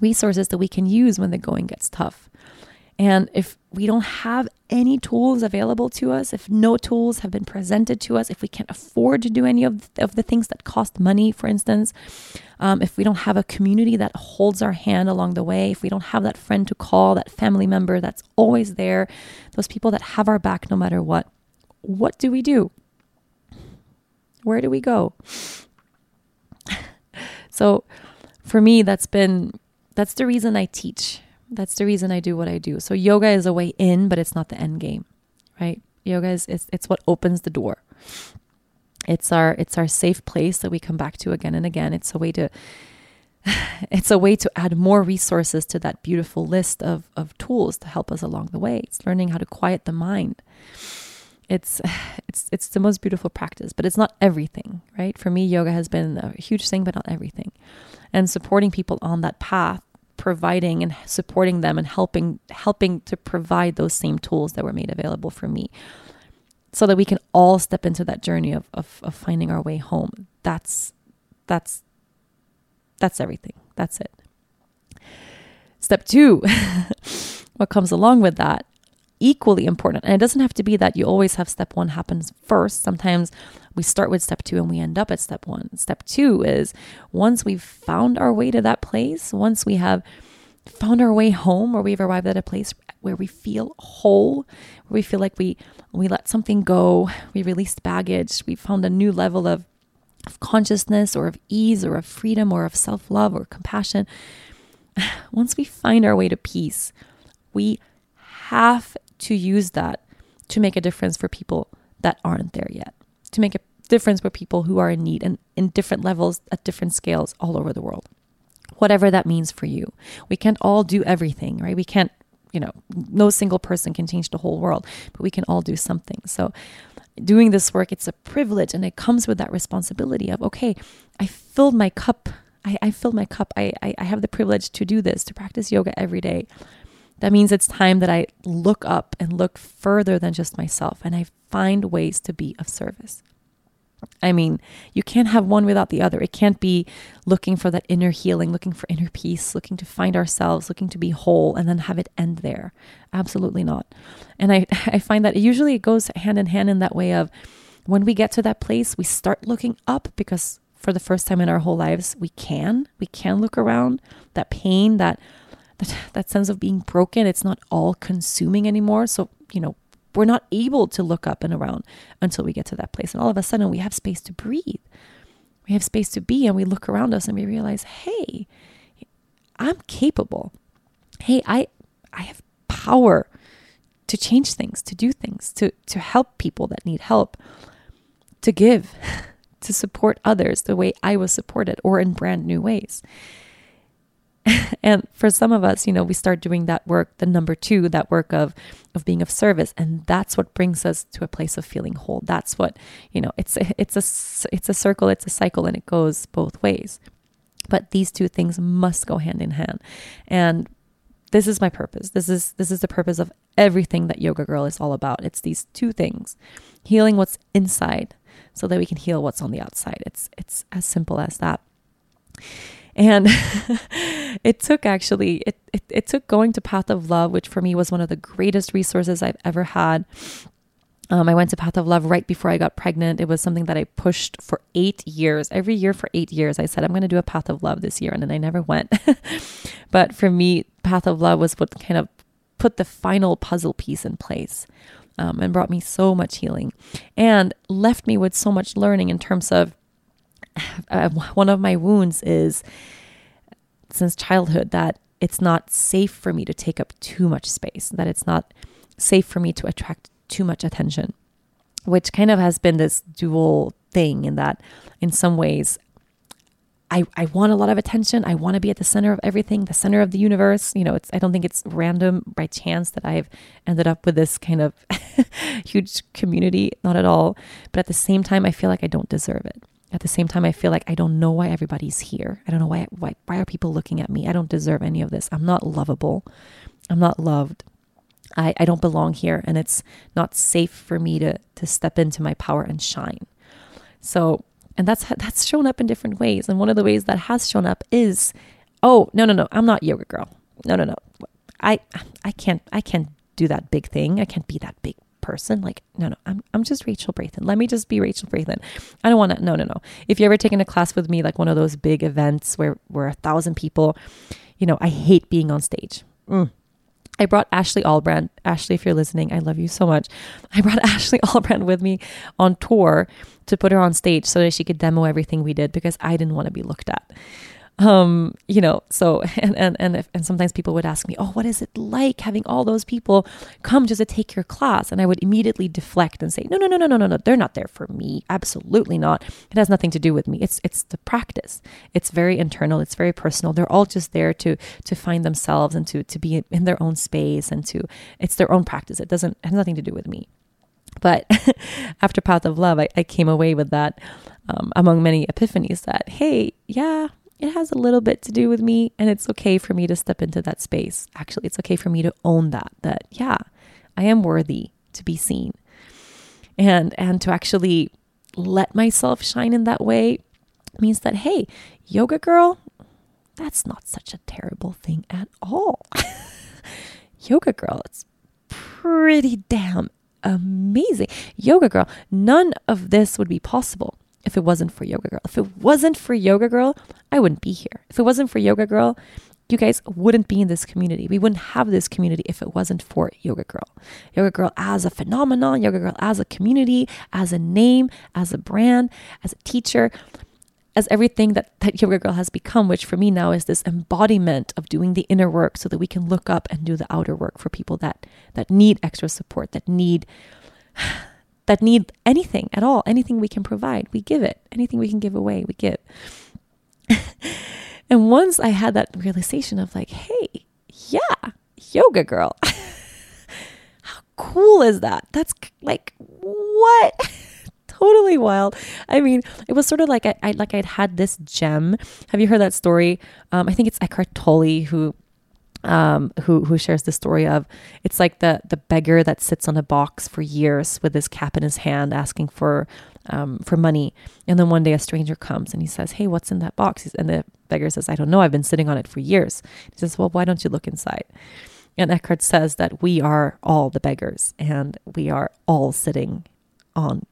resources that we can use when the going gets tough. And if we don't have any tools available to us, if no tools have been presented to us, if we can't afford to do any of the, of the things that cost money, for instance, um, if we don't have a community that holds our hand along the way, if we don't have that friend to call, that family member that's always there, those people that have our back no matter what, what do we do? Where do we go? <laughs> so for me, that's been, that's the reason I teach that's the reason I do what I do. So yoga is a way in, but it's not the end game, right? Yoga is it's, it's what opens the door. It's our it's our safe place that we come back to again and again. It's a way to <sighs> it's a way to add more resources to that beautiful list of, of tools to help us along the way. It's learning how to quiet the mind. It's <sighs> it's it's the most beautiful practice, but it's not everything, right? For me, yoga has been a huge thing, but not everything. And supporting people on that path providing and supporting them and helping helping to provide those same tools that were made available for me so that we can all step into that journey of, of, of finding our way home that's that's that's everything that's it step two <laughs> what comes along with that equally important. And it doesn't have to be that you always have step one happens first. Sometimes we start with step two and we end up at step one. Step two is once we've found our way to that place, once we have found our way home or we've arrived at a place where we feel whole, where we feel like we we let something go, we released baggage, we found a new level of, of consciousness or of ease or of freedom or of self-love or compassion. <sighs> Once we find our way to peace, we have to use that to make a difference for people that aren't there yet, to make a difference for people who are in need and in different levels at different scales all over the world. Whatever that means for you. We can't all do everything, right? We can't, you know, no single person can change the whole world, but we can all do something. So, doing this work, it's a privilege and it comes with that responsibility of, okay, I filled my cup. I, I filled my cup. I, I, I have the privilege to do this, to practice yoga every day. That means it's time that I look up and look further than just myself and I find ways to be of service. I mean, you can't have one without the other. It can't be looking for that inner healing, looking for inner peace, looking to find ourselves, looking to be whole, and then have it end there. Absolutely not. And I, <laughs> I find that usually it goes hand in hand in that way of when we get to that place, we start looking up because for the first time in our whole lives, we can. We can look around. That pain, that that, <laughs> that sense of being broken, it's not all consuming anymore. So, you know, we're not able to look up and around until we get to that place. And all of a sudden, we have space to breathe. We have space to be, and we look around us and we realize, hey, I'm capable. Hey, I, I have power to change things, to do things, to, to help people that need help, to give, <laughs> to support others the way I was supported or in brand new ways. <laughs> and for some of us, you know, we start doing that work, the number two, that work of of being of service, and that's what brings us to a place of feeling whole. That's what you know. It's a, it's a it's a circle, it's a cycle, and it goes both ways. But these two things must go hand in hand, and this is my purpose. This is this is the purpose of everything that Yoga Girl is all about. It's these two things: healing what's inside, so that we can heal what's on the outside. It's it's as simple as that. And <laughs> it took actually, it, it, it took going to Path of Love, which for me was one of the greatest resources I've ever had. Um, I went to Path of Love right before I got pregnant. It was something that I pushed for eight years. Every year for eight years, I said, I'm going to do a Path of Love this year. And then I never went. <laughs> but for me, Path of Love was what kind of put the final puzzle piece in place um, and brought me so much healing and left me with so much learning in terms of <sighs> uh, one of my wounds is since childhood that it's not safe for me to take up too much space, that it's not safe for me to attract too much attention, which kind of has been this dual thing in that in some ways I, I want a lot of attention. I want to be at the center of everything, the center of the universe. You know, it's I don't think it's random by chance that I've ended up with this kind of <laughs> huge community, not at all. But at the same time, I feel like I don't deserve it. At the same time, I feel like I don't know why everybody's here. I don't know why, why, why are people looking at me? I don't deserve any of this. I'm not lovable. I'm not loved. I, I don't belong here. And it's not safe for me to, to step into my power and shine. So, and that's, that's shown up in different ways. And one of the ways that has shown up is, oh, no, no, no, I'm not yoga girl. No, no, no. I, I can't, I can't do that big thing. I can't be that big person. Like, no, no, I'm, I'm just Rachel Brathen. Let me just be Rachel Brathen. I don't want to, no, no, no. If you ever taken a class with me, like one of those big events where we're a thousand people, you know, I hate being on stage. Mm. I brought Ashley Albrand. Ashley, if you're listening, I love you so much. I brought <laughs> Ashley Albrand with me on tour to put her on stage so that she could demo everything we did because I didn't want to be looked at um you know so <laughs> and and and, if, and sometimes people would ask me oh what is it like having all those people come just to take your class? And i would immediately deflect and say no no no no no no no they're not there for me. Absolutely not. It has nothing to do with me. It's it's the practice. It's very internal. It's very personal. They're all just there to to find themselves and to to be in their own space and to it's their own practice. It doesn't it has nothing to do with me. But <laughs> after path of love i, I came away with that um, among many epiphanies that hey yeah it has a little bit to do with me and it's okay for me to step into that space. Actually, it's okay for me to own that that yeah, I am worthy to be seen. And and to actually let myself shine in that way means that hey, yoga girl, that's not such a terrible thing at all. <laughs> yoga girl, it's pretty damn amazing. Yoga girl, none of this would be possible if it wasn't for Yoga Girl. If it wasn't for Yoga Girl, I wouldn't be here. If it wasn't for Yoga Girl, you guys wouldn't be in this community. We wouldn't have this community if it wasn't for Yoga Girl. Yoga Girl as a phenomenon, Yoga Girl as a community, as a name, as a brand, as a teacher, as everything that, that Yoga Girl has become, which for me now is this embodiment of doing the inner work so that we can look up and do the outer work for people that that need extra support, that need that need anything at all, anything we can provide, we give it. Anything we can give away, we give. <laughs> and once I had that realization of like, hey, yeah, yoga girl. <laughs> How cool is that? That's like what? <laughs> totally wild. I mean, it was sort of like I, I like I'd had this gem. Have you heard that story? Um, I think it's Eckhart Tolle who um, who who shares the story of it's like the the beggar that sits on a box for years with his cap in his hand, asking for um, for money, and then one day a stranger comes and he says, "Hey, what's in that box?" And the beggar says, "I don't know. I've been sitting on it for years." He says, "Well, why don't you look inside?" And Eckhart says that we are all the beggars, and we are all sitting on.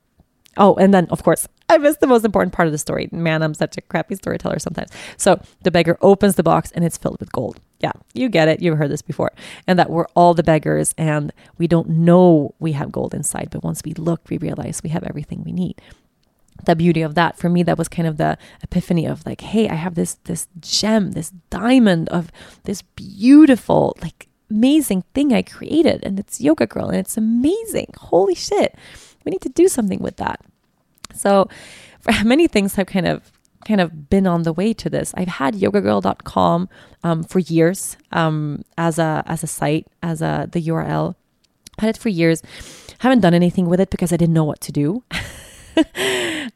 Oh, and then of course I missed the most important part of the story. Man, I'm such a crappy storyteller sometimes. So the beggar opens the box and it's filled with gold yeah, you get it. You've heard this before. And that we're all the beggars and we don't know we have gold inside. But once we look, we realize we have everything we need. The beauty of that for me, that was kind of the epiphany of like, hey, I have this this gem, this diamond of this beautiful, like amazing thing I created, and it's Yoga Girl, and it's amazing. Holy shit, we need to do something with that. So, <laughs> many things have kind of kind of been on the way to this. I've had yogagirl.com um, for years um, as a as a site as a the URL. Had it for years. Haven't done anything with it because I didn't know what to do. <laughs>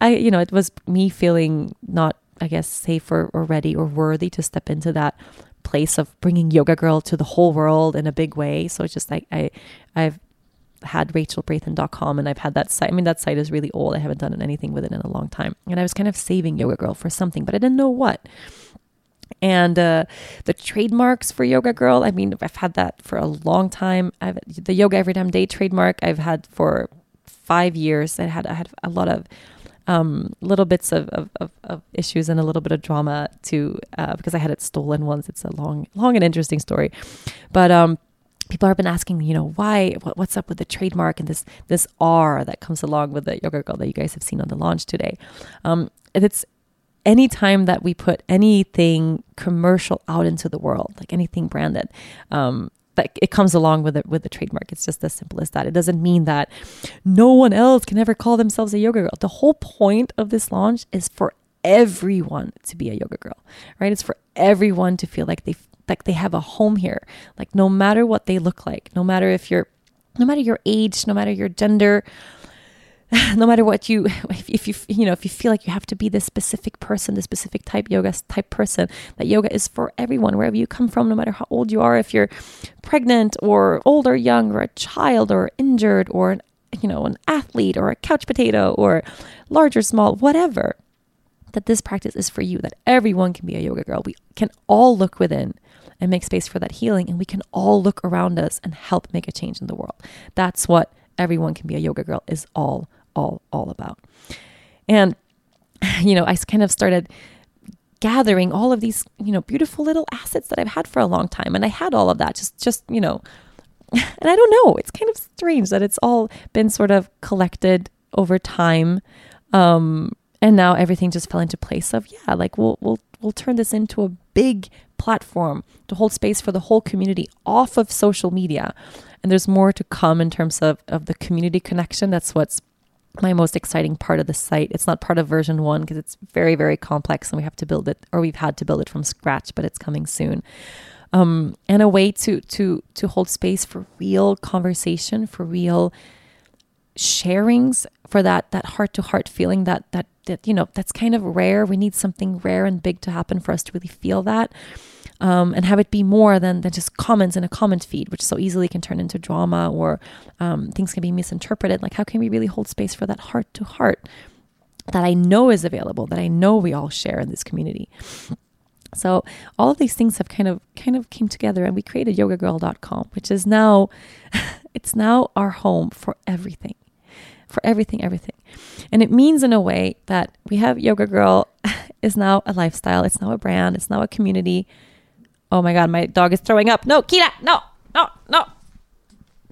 I you know it was me feeling not I guess safe or, or ready or worthy to step into that place of bringing yoga girl to the whole world in a big way. So it's just like I I've had rachelbrathen.com and I've had that site. I mean, that site is really old. I haven't done anything with it in a long time. And I was kind of saving Yoga Girl for something, but I didn't know what. And uh, the trademarks for Yoga Girl, I mean, I've had that for a long time. I've the Yoga Every Damn Day trademark I've had for five years. I had I had a lot of um, little bits of, of, of, of, issues and a little bit of drama too, uh, because I had it stolen once. It's a long, long and interesting story. But um, people have been asking, you know, why, what, what's up with the trademark and this this R that comes along with the yoga girl that you guys have seen on the launch today. Um, it's anytime that we put anything commercial out into the world, like anything branded, um, that it comes along with it with the trademark. It's just as simple as that. It doesn't mean that no one else can ever call themselves a yoga girl. The whole point of this launch is for everyone to be a yoga girl, right? It's for everyone to feel like they like they have a home here. Like no matter what they look like, no matter if you're no matter your age, no matter your gender, <sighs> no matter what you <laughs> if, if, you you know if you feel like you have to be this specific person this specific type yoga type person that yoga is for everyone wherever you come from no matter how old you are if you're pregnant or old or young or a child or injured or you know an athlete or a couch potato or large or small whatever that this practice is for you that everyone can be a yoga girl we can all look within and make space for that healing and we can all look around us and help make a change in the world that's what everyone can be a yoga girl is all all all about. And <sighs> you know, I kind of started gathering all of these, you know, beautiful little assets that I've had for a long time and I had all of that just just, you know, <laughs> and I don't know, it's kind of strange that it's all been sort of collected over time. Um and now everything just fell into place of yeah, like we'll we'll we'll turn this into a big platform to hold space for the whole community off of social media. And there's more to come in terms of, of the community connection. That's what's my most exciting part of the site. It's not part of version one because it's very, very complex and we have to build it, or we've had to build it from scratch, but it's coming soon. Um, and a way to to to hold space for real conversation, for real sharings, for that that heart to heart feeling that that that you know that's kind of rare. We need something rare and big to happen for us to really feel that um, and have it be more than, than just comments in a comment feed, which so easily can turn into drama or um, things can be misinterpreted. Like, how can we really hold space for that heart to heart that I know is available, that I know we all share in this community? So all of these things have kind of kind of came together and we created yogagirl.com, which is now <laughs> it's now our home for everything. For everything, everything. And it means in a way that we have Yoga Girl <laughs> is now a lifestyle, it's now a brand, it's now a community Oh my God, my dog is throwing up. No, Kira, no, no, no,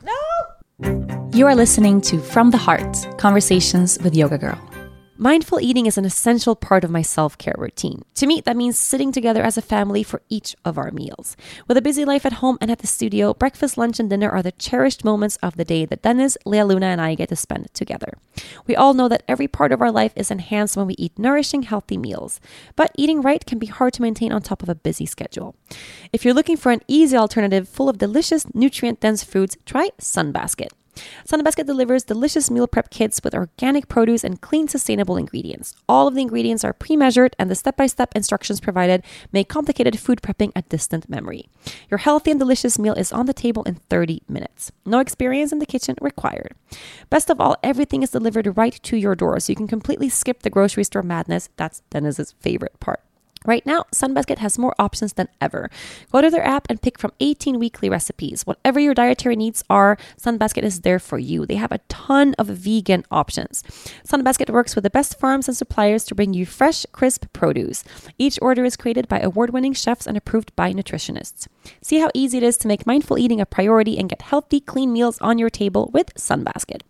no. You are listening to From the Heart Conversations with Yoga Girl. Mindful eating is an essential part of my self care routine. To me, that means sitting together as a family for each of our meals. With a busy life at home and at the studio, breakfast, lunch, and dinner are the cherished moments of the day that Dennis, Lea Luna, and I get to spend together. We all know that every part of our life is enhanced when we eat nourishing, healthy meals. But eating right can be hard to maintain on top of a busy schedule. If you're looking for an easy alternative full of delicious, nutrient dense foods, try Sunbasket. Sunbasket delivers delicious meal prep kits with organic produce and clean, sustainable ingredients. All of the ingredients are pre measured, and the step by step instructions provided make complicated food prepping a distant memory. Your healthy and delicious meal is on the table in 30 minutes. No experience in the kitchen required. Best of all, everything is delivered right to your door, so you can completely skip the grocery store madness. That's Dennis's favorite part. Right now, Sunbasket has more options than ever. Go to their app and pick from 18 weekly recipes. Whatever your dietary needs are, Sunbasket is there for you. They have a ton of vegan options. Sunbasket works with the best farms and suppliers to bring you fresh, crisp produce. Each order is created by award winning chefs and approved by nutritionists. See how easy it is to make mindful eating a priority and get healthy, clean meals on your table with Sunbasket.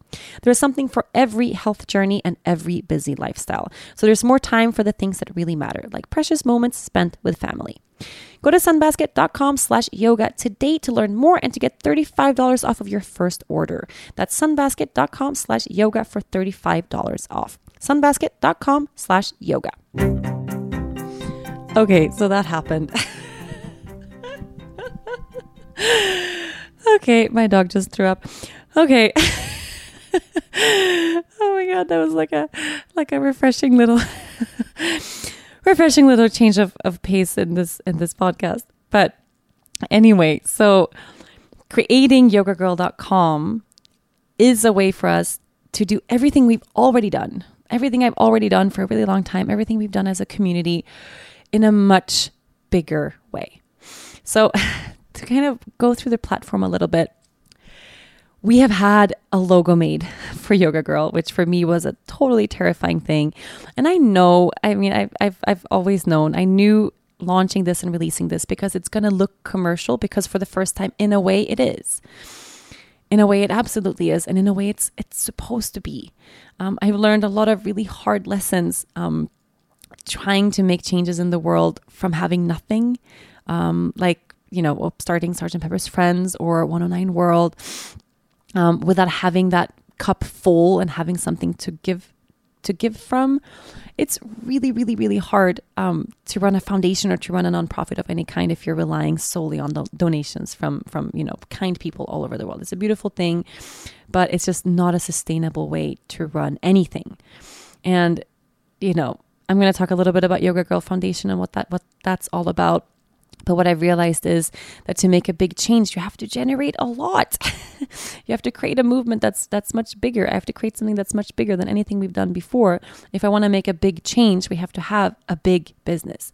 There is something for every health journey and every busy lifestyle. So there's more time for the things that really matter, like precious moments spent with family. Go to sunbasket.com slash yoga today to learn more and to get $35 off of your first order. That's sunbasket.com slash yoga for $35 off. sunbasket.com slash yoga. Okay, so that happened. <laughs> okay, my dog just threw up. Okay. <laughs> oh my god, that was like a like a refreshing little <laughs> refreshing little change of, of pace in this in this podcast. But anyway, so creating yogagirl.com is a way for us to do everything we've already done. Everything I've already done for a really long time, everything we've done as a community in a much bigger way. So <laughs> to kind of go through the platform a little bit, we have had a logo made <laughs> for Yoga Girl, which for me was a totally terrifying thing. And I know, I mean, I've, I've, I've always known, I knew launching this and releasing this because it's going to look commercial because for the first time, in a way, it is. In a way, it absolutely is, and in a way, it's it's supposed to be. Um, I've learned a lot of really hard lessons um, trying to make changes in the world from having nothing, um, like you know, starting Sergeant Pepper's Friends or 109 World, um, without having that cup full and having something to give to give from it's really really really hard um, to run a foundation or to run a nonprofit of any kind if you're relying solely on donations from from you know kind people all over the world. It's a beautiful thing but it's just not a sustainable way to run anything. And you know i'm going to talk a little bit about yoga girl foundation and what that what that's all about but what I've realized is that to make a big change, you have to generate a lot. <laughs> you have to create a movement that's that's much bigger. I have to create something that's much bigger than anything we've done before. If I want to make a big change, we have to have a big business.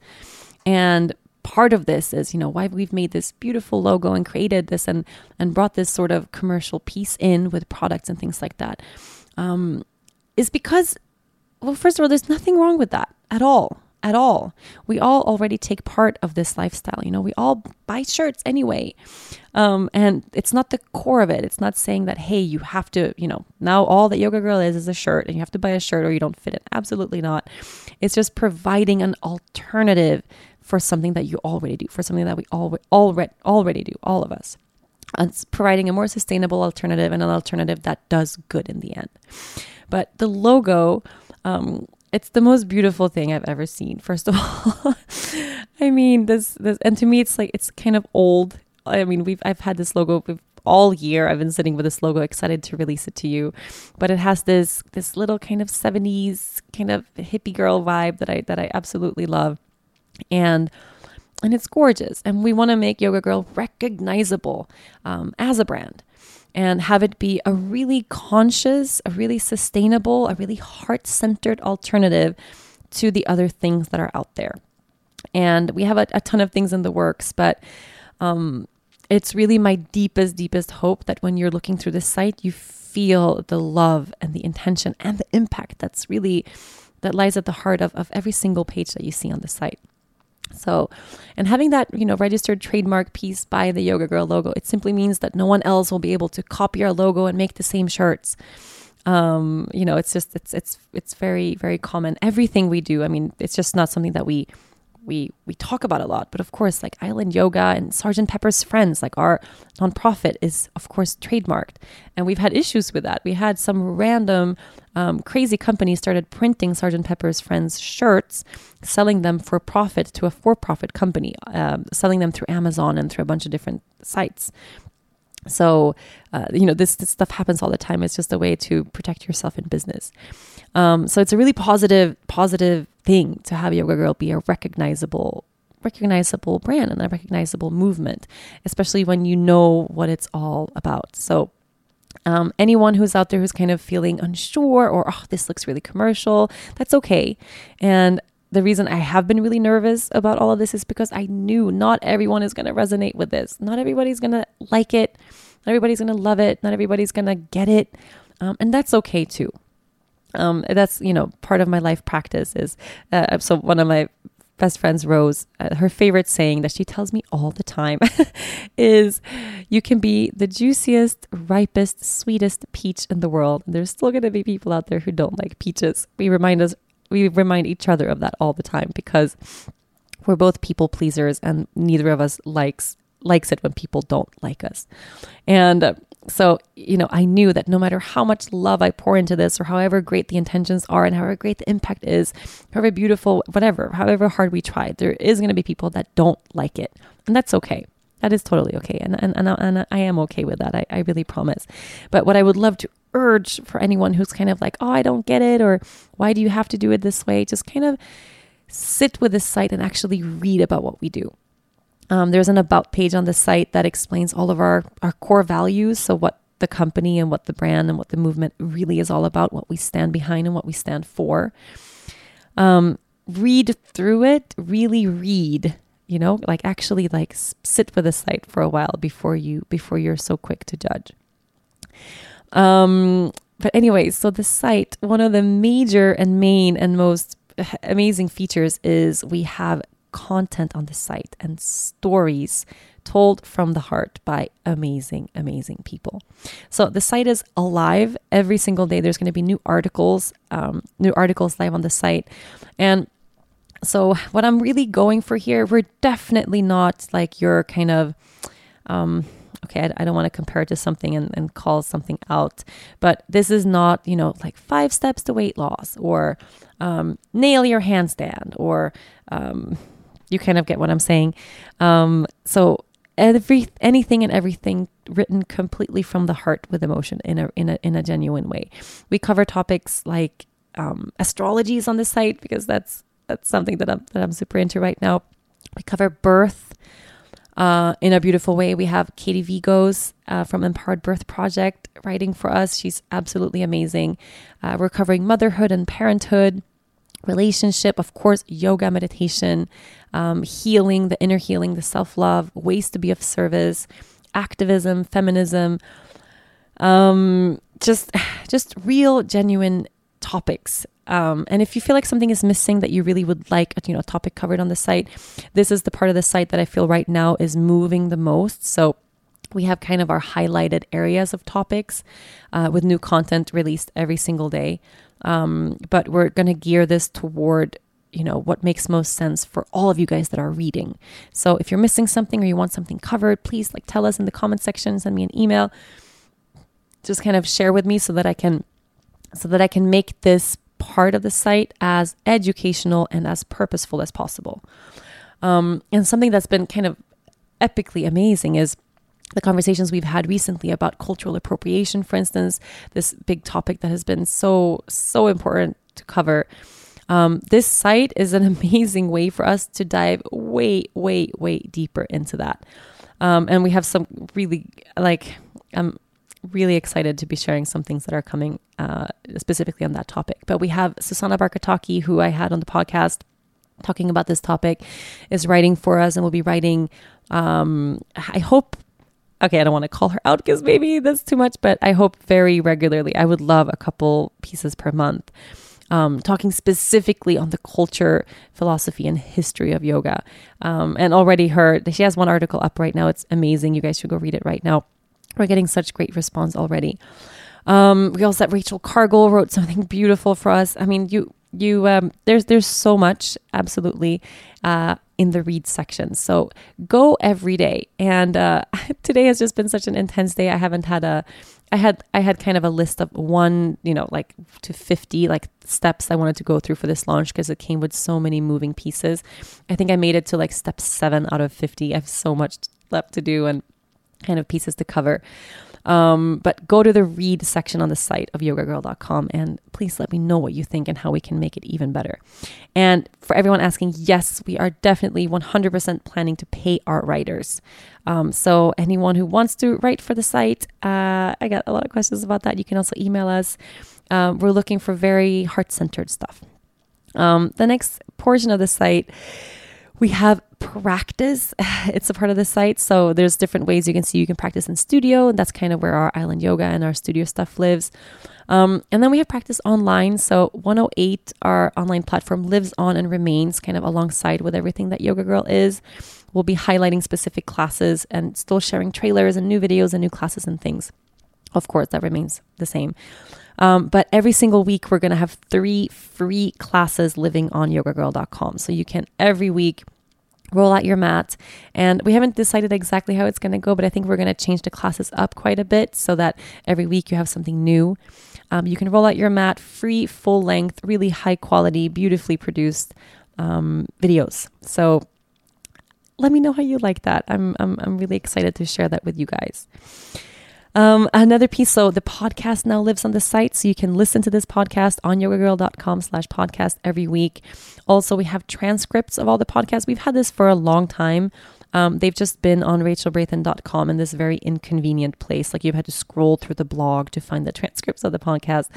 And part of this is, you know, why we've made this beautiful logo and created this and and brought this sort of commercial piece in with products and things like that, um, is because, well, first of all, there's nothing wrong with that at all at all. We all already take part of this lifestyle. You know, we all buy shirts anyway. Um, and it's not the core of it. It's not saying that, hey, you have to, you know, now all that Yoga Girl is is a shirt and you have to buy a shirt or you don't fit it. Absolutely not. It's just providing an alternative for something that you already do, for something that we all already already do, all of us. It's providing a more sustainable alternative and an alternative that does good in the end. But the logo, um, it's the most beautiful thing I've ever seen. First of <laughs> all, I mean this this, and to me, it's like it's kind of old. I mean, we've I've had this logo all year. I've been sitting with this logo, excited to release it to you, but it has this this little kind of '70s kind of hippie girl vibe that I that I absolutely love, and and it's gorgeous. And we want to make Yoga Girl recognizable um, as a brand and have it be a really conscious, a really sustainable, a really heart centered alternative to the other things that are out there. And we have a, a ton of things in the works, but um, it's really my deepest, deepest hope that when you're looking through this site, you feel the love and the intention and the impact that's really that lies at the heart of, of every single page that you see on the site. So, and having that, you know, registered trademark piece by the Yoga Girl logo, it simply means that no one else will be able to copy our logo and make the same shirts. Um, you know, it's just it's it's it's very very common. Everything we do, I mean, it's just not something that we we we talk about a lot. But of course, like Island Yoga and Sergeant Pepper's Friends, like our nonprofit is of course trademarked, and we've had issues with that. We had some random um, crazy company started printing Sergeant Pepper's Friends shirts, selling them for profit to a for-profit company, um, selling them through Amazon and through a bunch of different sites. So, uh, you know, this, this stuff happens all the time. It's just a way to protect yourself in business. Um, so it's a really positive, positive thing to have Yoga Girl be a recognizable, recognizable brand and a recognizable movement, especially when you know what it's all about. So um, anyone who's out there who's kind of feeling unsure or oh, this looks really commercial, that's okay. And the reason I have been really nervous about all of this is because I knew not everyone is going to resonate with this. Not everybody's going to like it. Not everybody's going to love it. Not everybody's going to get it. Um, and that's okay too. Um, that's, you know, part of my life practice is, uh, so one of my best friends Rose, uh, her favorite saying that she tells me all the time <laughs> is you can be the juiciest, ripest, sweetest peach in the world. There's still going to be people out there who don't like peaches. We remind us we remind each other of that all the time because we're both people pleasers and neither of us likes likes it when people don't like us. And uh, so, you know, I knew that no matter how much love I pour into this or however great the intentions are and however great the impact is, however beautiful, whatever, however hard we try, there is going to be people that don't like it. And that's okay. That is totally okay. And, and, and, and I am okay with that. I, I really promise. But what I would love to urge for anyone who's kind of like, oh, I don't get it, or why do you have to do it this way? Just kind of sit with this site and actually read about what we do. Um, there's an about page on the site that explains all of our, our core values. So, what the company and what the brand and what the movement really is all about, what we stand behind and what we stand for. Um, read through it, really read, you know, like actually like sit with the site for a while before you before you're so quick to judge. Um, but anyways, so the site, one of the major and main and most amazing features is we have content on the site and stories told from the heart by amazing, amazing people. So the site is alive every single day. There's going to be new articles, um, new articles live on the site, and so what I'm really going for here, we're definitely not like your kind of. Um, okay, I, I don't want to compare it to something and, and call something out, but this is not, you know, like five steps to weight loss or um, nail your handstand or um, you kind of get what I'm saying. Um, so every anything and everything written completely from the heart with emotion in a in a in a genuine way. We cover topics like um, astrologies on the site because that's that's something that I'm that I'm super into right now. We cover birth uh, in a beautiful way. We have Katie Vigos uh, from Empowered Birth Project writing for us. She's absolutely amazing. Uh, we're covering motherhood and parenthood, relationship, of course, yoga, meditation, um, healing, the inner healing, the self love, ways to be of service, activism, feminism, um, just <sighs> just real, genuine topics. Um, and if you feel like something is missing that you really would like, you know, a topic covered on the site, this is the part of the site that I feel right now is moving the most. So we have kind of our highlighted areas of topics uh, with new content released every single day. Um, but we're going to gear this toward you know what makes most sense for all of you guys that are reading. So if you're missing something or you want something covered please like tell us in the comment section send me an email. Just kind of share with me so that i can so that i can make this part of the site as educational and as purposeful as possible. Um, and something that's been kind of epically amazing is the conversations we've had recently about cultural appropriation, for instance, this big topic that has been so, so important to cover. Um, this site is an <laughs> amazing way for us to dive way, way, way deeper into that. Um, and we have some really, like, I'm really excited to be sharing some things that are coming uh, specifically on that topic. But we have Susanna Barkataki, who I had on the podcast talking about this topic, is writing for us and will be writing, um, I hope okay, I don't want to call her out because maybe that's too much, but I hope very regularly. I would love a couple pieces per month. Um, talking specifically on the culture, philosophy, and history of yoga. Um, and already her, she has one article up right now. It's amazing. You guys should go read it right now. We're getting such great response already. Um, we also had Rachel Cargle wrote something beautiful for us. I mean, you you um, there's there's so much absolutely uh, in the read section. So go every day. And uh, <laughs> today has just been such an intense day. I haven't had a I had I had kind of a list of one, you know, like to 50 like steps I wanted to go through for this launch because it came with so many moving pieces. I think I made it to like step 7 out of 50. I have so much left to do and kind of pieces to cover. Um, but go to the read section on the site of yogagirl.com and please let me know what you think and how we can make it even better. And for everyone asking, yes, we are definitely 100% planning to pay our writers. Um, so anyone who wants to write for the site, uh, I got a lot of questions about that. You can also email us. Um, we're looking for very heart centered stuff. Um, the next portion of the site, we have practice. <sighs> It's a part of the site. So there's different ways you can see you can practice in studio. And that's kind of where our island yoga and our studio stuff lives. Um, and then we have practice online. So 108, our online platform, lives on and remains kind of alongside with everything that Yoga Girl is. We'll be highlighting specific classes and still sharing trailers and new videos and new classes and things. Of course, that remains the same. Um, but every single week, we're going to have three free classes living on yogagirl.com. So you can every week roll out your mat. And we haven't decided exactly how it's going to go, but I think we're going to change the classes up quite a bit so that every week you have something new. Um, you can roll out your mat, free, full length, really high quality, beautifully produced um, videos. So let me know how you like that. I'm, I'm, I'm really excited to share that with you guys. Um, another piece, so the podcast now lives on the site, so you can listen to this podcast on yogagirl.com slash podcast every week. Also, we have transcripts of all the podcasts. We've had this for a long time. Um, they've just been on rachelbrathen.com in this very inconvenient place. Like you've had to scroll through the blog to find the <laughs> transcripts of the podcast.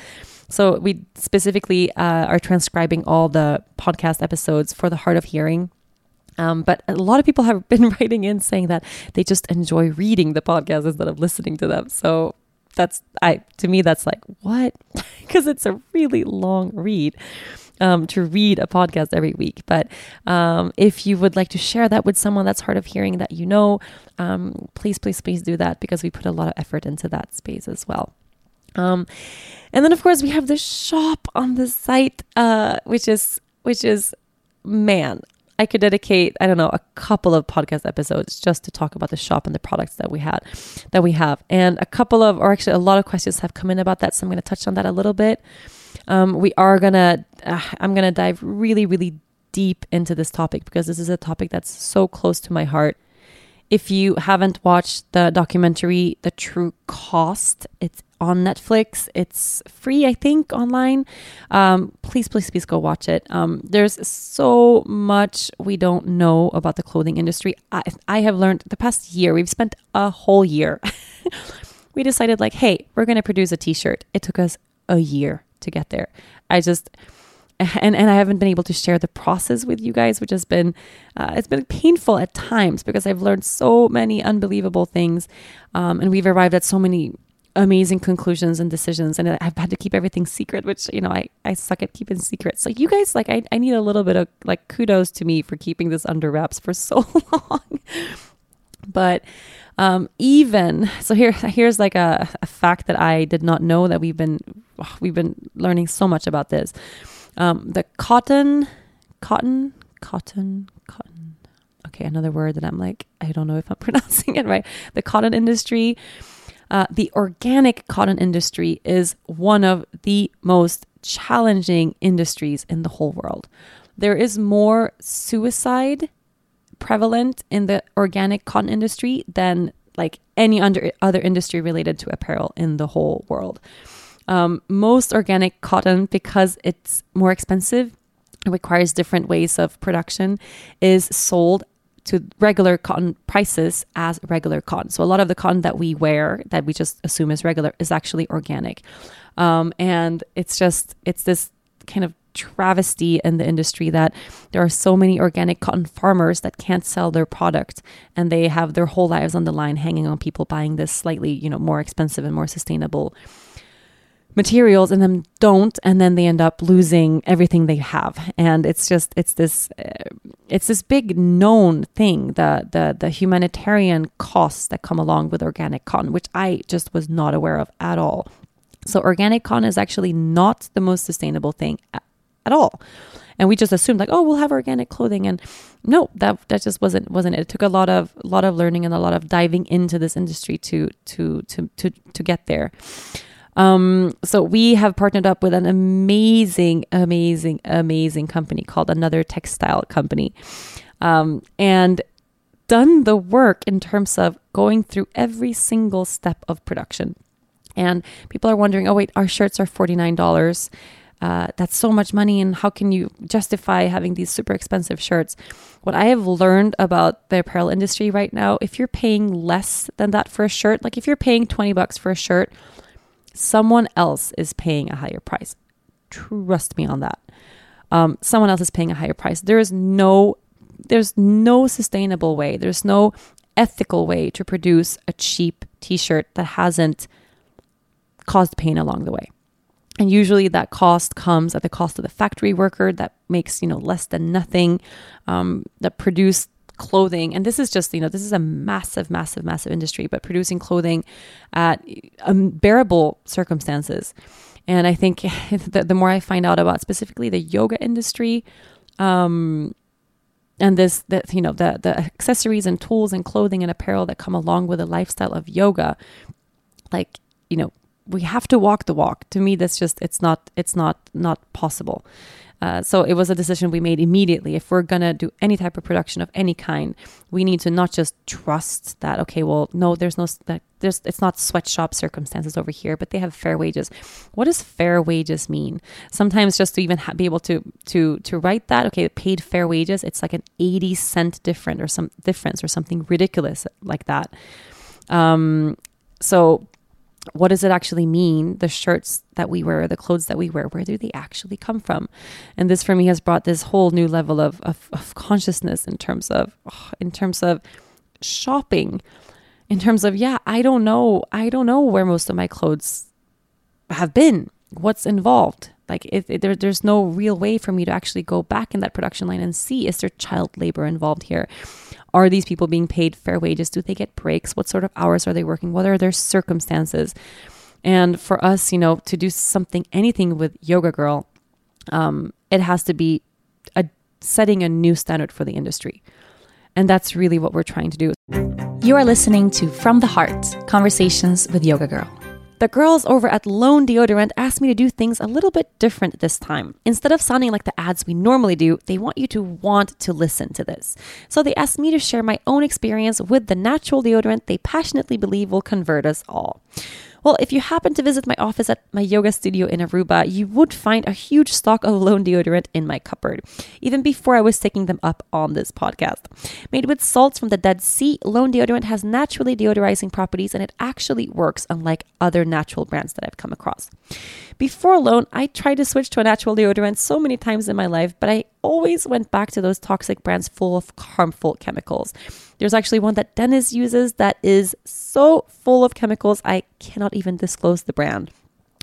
So we specifically uh, are transcribing all the podcast episodes for the Hard of Hearing. Um, but a lot of people have <laughs> been writing in saying that they just enjoy reading the podcast instead of listening to them. So that's I to me that's like what <laughs> because it's a really long read um, to read a podcast every week. But um, if you would like to share that with someone that's hard of hearing that you know, um, please, please, please do that because we put a lot of effort into that space as well. Um, and then of course we have the shop on the site, uh, which is which is man. I could dedicate, I don't know, a couple of podcast episodes just to talk about the shop and the products that we had, that we have. And a couple of, or actually a lot of questions have come in about that. So I'm going to touch on that a little bit. Um, we are gonna, uh, I'm gonna dive really, really deep into this topic because this is a topic that's so close to my heart. If you haven't watched the documentary, The True Cost, it's on Netflix. It's free, I think, online. Um, please, please, please go watch it. Um, there's so much we don't know about the clothing industry. I, I have learned the past year, we've spent a whole year. <laughs> we decided, like, hey, we're going to produce a t shirt. It took us a year to get there. I just and and I haven't been able to share the process with you guys, which has been uh, it's been painful at times because I've learned so many unbelievable things, um, and we've arrived at so many amazing conclusions and decisions and I've had to keep everything secret which you know I, I suck at keeping secrets like you guys like I, I need a little bit of like kudos to me for keeping this under wraps for <laughs> so long but um, even so here here's like a, a fact that I did not know that we've been we've been learning so much about this. Um, the cotton, cotton, cotton, cotton. Okay, another word that I'm like, I don't know if I'm <laughs> pronouncing it right. The cotton industry, uh, the organic cotton industry is one of the most challenging industries in the whole world. There is more suicide prevalent in the organic cotton industry than like any under, other industry related to apparel in the whole world. Um, most organic cotton, because it's more expensive, requires different ways of production, is sold to regular cotton prices as regular cotton. So a lot of the cotton that we wear, that we just assume is regular, is actually organic. Um, and it's just, it's this kind of travesty in the industry that there are so many organic cotton farmers that can't sell their product and they have their whole lives on the line hanging on people buying this slightly you know more expensive and more sustainable materials and then don't and then they end up losing everything they have and it's just it's this uh, it's this big known thing the the the humanitarian costs that come along with organic cotton which i just was not aware of at all so organic cotton is actually not the most sustainable thing at all. And we just assumed like, oh, we'll have organic clothing, and no, that that just wasn't wasn't it. It took a lot of a lot of learning and a lot of diving into this industry to to to to to get there. Um, so we have partnered up with an amazing, amazing, amazing company called Another Textile Company, um, and done the work in terms of going through every single step of production. And people are wondering, oh wait, our shirts are forty nine dollars. Uh, that's so much money and how can you justify having these super expensive shirts? What i have learned about the apparel industry right now if you're paying less than that for a shirt like if you're paying 20 bucks for a shirt someone else is paying a higher price trust me on that um, someone else is paying a higher price. There is no there's no sustainable way. There's no ethical way to produce a cheap t-shirt that hasn't caused pain along the way. And usually that cost comes at the cost of the factory worker that makes, you know, less than nothing, um, that produce clothing. And this is just, you know, this is a massive, massive, massive industry, but producing clothing at unbearable circumstances. And I think <laughs> the, the more I find out about specifically the yoga industry, um, and this that you know the the accessories and tools and clothing and apparel that come along with a lifestyle of yoga like you know we have to walk the walk to me that's just it's not it's not not possible uh, so it was a decision we made immediately. If we're gonna do any type of production of any kind, we need to not just trust that. Okay, well, no, there's no that there's it's not sweatshop circumstances over here, but they have fair wages. What does fair wages mean? Sometimes just to even ha- be able to to to write that, okay, paid fair wages, it's like an eighty cent different or some difference or something ridiculous like that. Um, so what does it actually mean? The shirts that we wear, the clothes that we wear, where do they actually come from? And this for me has brought this whole new level of, of, of consciousness in terms of, oh, in terms of shopping, in terms of, yeah, I don't know. I don't know where most of my clothes have been, what's involved. Like if, there, there's no real way for me to actually go back in that production line and see is there child labor involved here? Are these people being paid fair wages? Do they get breaks? What sort of hours are they working? What are their circumstances? And for us, you know, to do something, anything with Yoga Girl, um, it has to be a, setting a new standard for the industry. And that's really what we're trying to do. You are listening to From the Heart Conversations with Yoga Girl. The girls over at Lone Deodorant asked me to do things a little bit different this time. Instead of sounding like the ads we normally do, they want you to want to listen to this. So they asked me to share my own experience with the natural deodorant they passionately believe will convert us all. Well, if you happen to visit my office at my yoga studio in Aruba, you would find a huge stock of Lone deodorant in my cupboard, even before I was taking them up on this podcast. Made with salts from the Dead Sea, Lone deodorant has naturally deodorizing properties and it actually works, unlike other natural brands that I've come across. Before Lone, I tried to switch to a natural deodorant so many times in my life, but I always went back to those toxic brands full of harmful chemicals. There's actually one that Dennis uses that is so full of chemicals, I cannot even disclose the brand.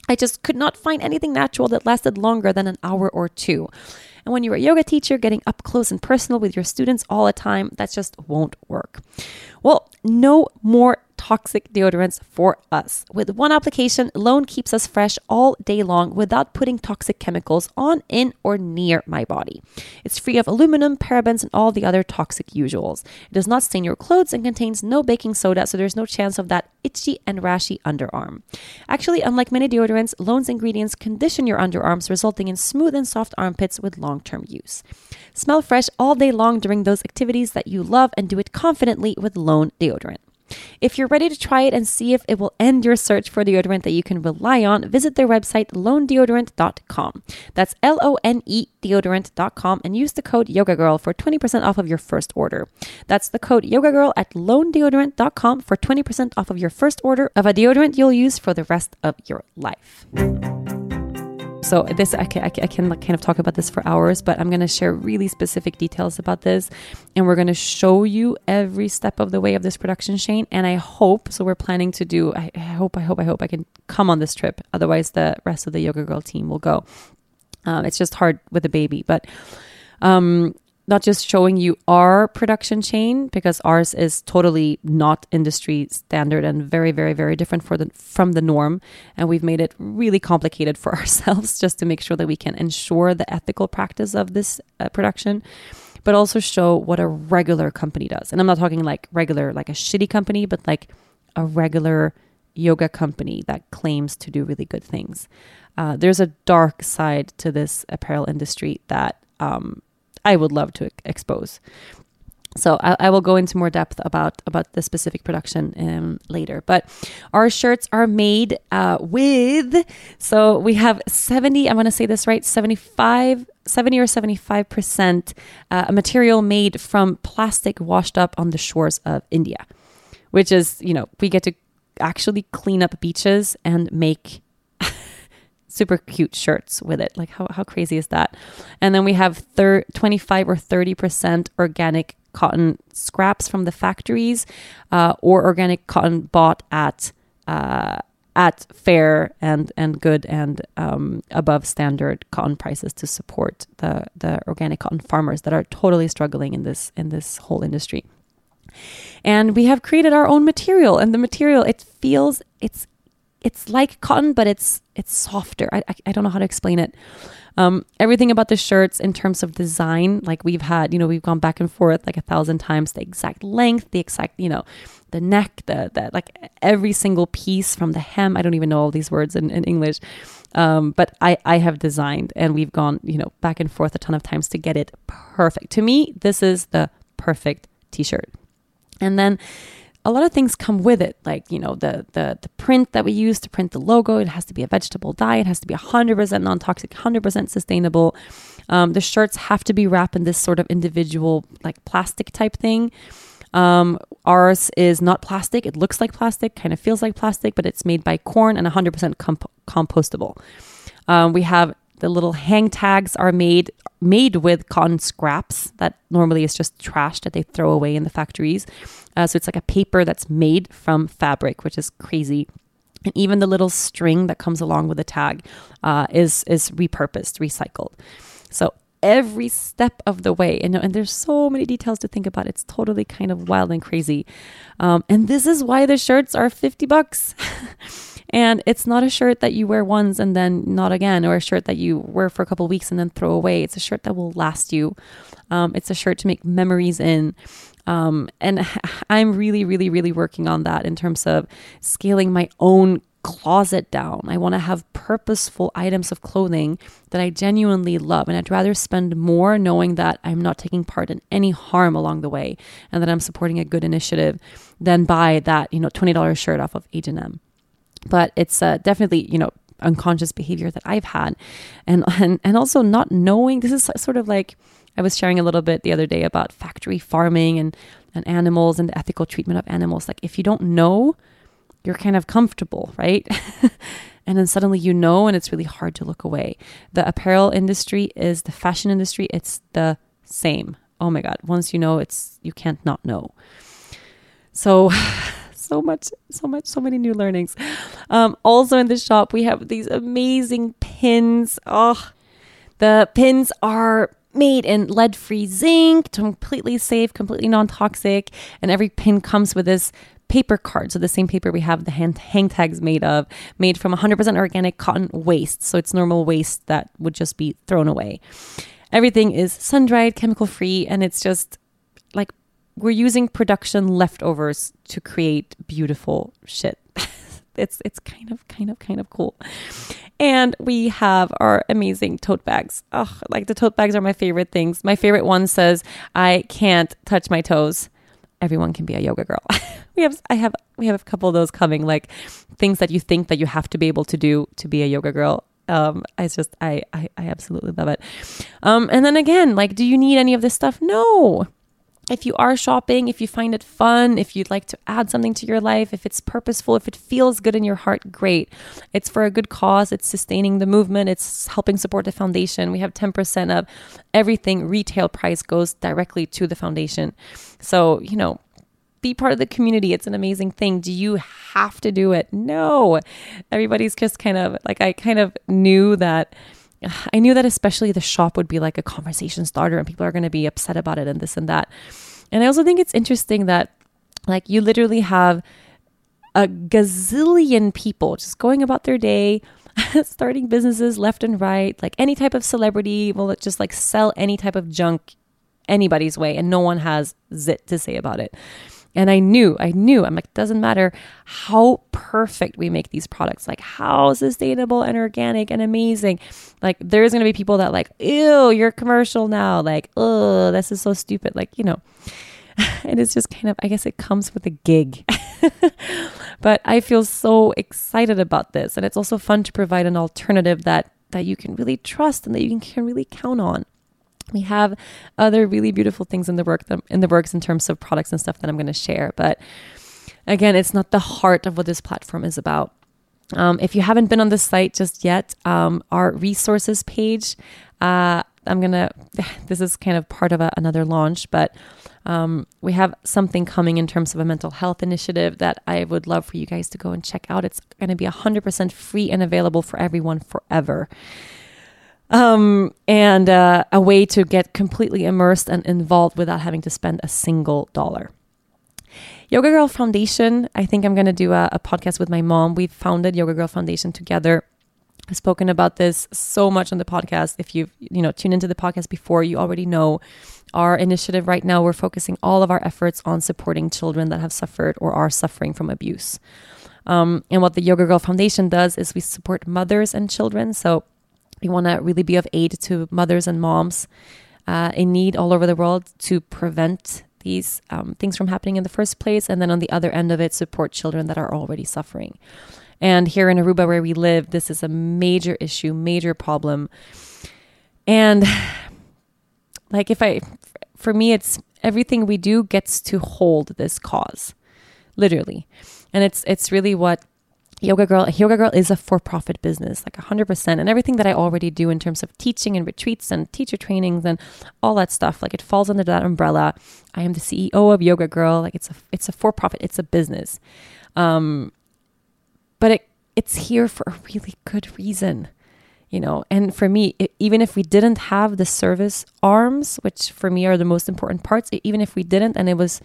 I just could not find anything natural that lasted longer than an hour or two. And when you're a yoga teacher, getting up close and personal with your students all the time, that just won't work. Well, no more toxic deodorants for us. With one application, Lone keeps us fresh all day long without putting toxic chemicals on, in, or near my body. It's free of aluminum, parabens, and all the other toxic usuals. It does not stain your clothes and contains no baking soda, so there's no chance of that itchy and rashy underarm. Actually, unlike many deodorants, Lone's ingredients condition your underarms, resulting in smooth and soft armpits with long term use. Smell fresh all day long during those activities that you love and do it confidently with Lone deodorant. If you're ready to try it and see if it will end your search for deodorant that you can rely on, visit their website, lonedeodorant.com. That's L O N E deodorant.com and use the code YogaGirl for 20% off of your first order. That's the code YogaGirl at lonedeodorant.com for 20% off of your first order of a deodorant you'll use for the rest of your life. So this I can, I can kind of talk about this for hours, but I'm going to share really specific details about this, and we're going to show you every step of the way of this production chain. And I hope so. We're planning to do. I, hope. I hope. I hope I can come on this trip. Otherwise, the rest of the yoga girl team will go. Um, it's just hard with a baby, but um, not just showing you our production chain because ours is totally not industry standard and very very very different for the from the norm. And we've made it really complicated for <laughs> ourselves just to make sure that we can ensure the ethical practice of this uh, production but also show what a regular company does. And i'm not talking like regular like a shitty company but like a regular yoga company that claims to do really good things. Uh, there's a dark side to this apparel industry that um, I would love to expose. So I, I, will go into more depth about about the specific production um, later. But our shirts are made uh, with so we have seventy. I'm going to say this right 75, 70 or seventy five percent uh, a material made from plastic washed up on the shores of India, which is you know we get to actually clean up beaches and make super cute shirts with it. Like how, how crazy is that? And then we have thir- 25 or 30% organic cotton scraps from the factories uh, or organic cotton bought at uh, at fair and and good and um, above standard cotton prices to support the the organic cotton farmers that are totally struggling in this in this whole industry. And we have created our own material, and the material it feels it's it's like cotton, but it's it's softer. I, I, I don't know how to explain it. Um, everything about the shirts in terms of design, like we've had, you know, we've gone back and forth like a thousand times, the exact length, the exact, you know, the neck, the, the like every single piece from the hem. I don't even know all these words in, in English. Um, but I, I have designed and we've gone, you know, back and forth a ton of times to get it perfect. To me, this is the perfect t-shirt. And then a lot of things come with it, like you know the the the print that we use to print the logo. It has to be a vegetable dye. It has to be hundred percent non toxic, hundred percent sustainable. Um, the shirts have to be wrapped in this sort of individual like plastic type thing. Um, ours is not plastic. It looks like plastic, kind of feels like plastic, but it's made by corn and 100% comp- compostable. Um, we have the little hang tags are made made with cotton scraps that normally is just trash that they throw away in the factories. Uh, so it's like a paper that's made from fabric, which is crazy. And even the little string that comes along with the tag uh, is is repurposed, recycled. So every step of the way, and, and there's so many details to think about. It's totally kind of wild and crazy. Um, and this is why the shirts are 50 bucks. <laughs> And it's not a shirt that you wear once and then not again, or a shirt that you wear for a couple weeks and then throw away. It's a shirt that will last you. Um, it's a shirt to make memories in. Um, and <laughs> I'm really, really, really working on that in terms of scaling my own closet down. I want to have purposeful items of clothing that I genuinely love. And I'd rather spend more knowing that I'm not taking part in any harm along the way and that I'm supporting a good initiative than buy that, you know, $20 shirt off of H&M but it's uh, definitely you know unconscious behavior that I've had, and and and also not knowing. This is sort of like I was sharing a little bit the other day about factory farming and and animals and the ethical treatment of animals. Like if you don't know, you're kind of comfortable, right? <laughs> and then suddenly you know, and it's really hard to look away. The apparel industry is the fashion industry. It's the same. Oh my god! Once you know, it's you can't not know. So <laughs> so much, so much, so many new learnings. Um, also in the shop, we have these amazing pins. Oh, the pins are made in lead free zinc, completely safe, completely non toxic. And every pin comes with this paper card. So the same paper we have the hand, hang tags made of, made from 100% organic cotton waste. So it's normal waste that would just be thrown away. Everything is sun dried, chemical free, and it's just we're using production leftovers to create beautiful shit. <laughs> it's it's kind of kind of kind of cool. And we have our amazing tote bags. Oh, like the tote bags are my favorite things. My favorite one says, "I can't touch my toes." Everyone can be a yoga girl. <laughs> we have I have we have a couple of those coming like things that you think that you have to be able to do to be a yoga girl. Um, I just I, I I absolutely love it. Um, and then again, like, do you need any of this stuff? No if you are shopping, if you find it fun, if you'd like to add something to your life, if it's purposeful, if it feels good in your heart, great. It's for a good cause. It's sustaining the movement. It's helping support the foundation. We have 10% of everything retail price goes directly to the foundation. So, you know, be part of the community. It's an amazing thing. Do you have to do it? No. Everybody's just kind of like, I kind of knew that <sighs> I knew that especially the shop would be like a conversation starter and people are going to be upset about it and this and that. And I also think it's interesting that like you literally have a gazillion people just going about their day, <laughs> starting businesses left and right, like any type of celebrity will just like sell any type of junk anybody's way and no one has zit to say about it. And I knew, I knew, I'm like, doesn't matter how perfect we make these products, like how sustainable and organic and amazing. Like, there's gonna be people that, like, ew, you're commercial now. Like, oh, this is so stupid. Like, you know, <laughs> and it's just kind of, I guess it comes with a gig. <laughs> but I feel so excited about this. And it's also fun to provide an alternative that that you can really trust and that you can really count on we have other really beautiful things in the work in the works in terms of products and stuff that I'm going to share. But again, it's not the heart of what this platform is about. Um, if you haven't been on the site just yet, um, our resources page, uh, I'm gonna. <sighs> This is kind of part of a, another launch, but um, we have something coming in terms of a mental health initiative that I would love for you guys to go and check out. It's going to be 100% free and available for everyone forever. Um, and uh, a way to get completely immersed and involved without having to spend a single dollar. Yoga Girl Foundation, I think I'm going to do a, a podcast with my mom. We founded Yoga Girl Foundation together. I've spoken about this so much on the podcast. If you've, you know, tuned into the podcast before, you already know our initiative right now. We're focusing all of our efforts on supporting children that have suffered or are suffering from abuse. Um, and what the Yoga Girl Foundation does is we support mothers and children. So we want to really be of aid to mothers and moms uh, in need all over the world to prevent these um, things from happening in the first place. And then on the other end of it, support children that are already suffering. And here in Aruba, where we live, this is a major issue, major problem. And <sighs> like, if I, for me, it's everything we do gets to hold this cause, literally. And it's, it's really what Yoga Girl, Yoga Girl is a for-profit business, like 100%. And everything that I already do in terms of teaching and retreats and teacher trainings and all that stuff, like it falls under that umbrella. I am the CEO of Yoga Girl. Like it's a, it's a for-profit, it's a business. Um, but it, it's here for a really good reason, you know. And for me, it, even if we didn't have the service arms, which for me are the most important parts, even if we didn't, and it was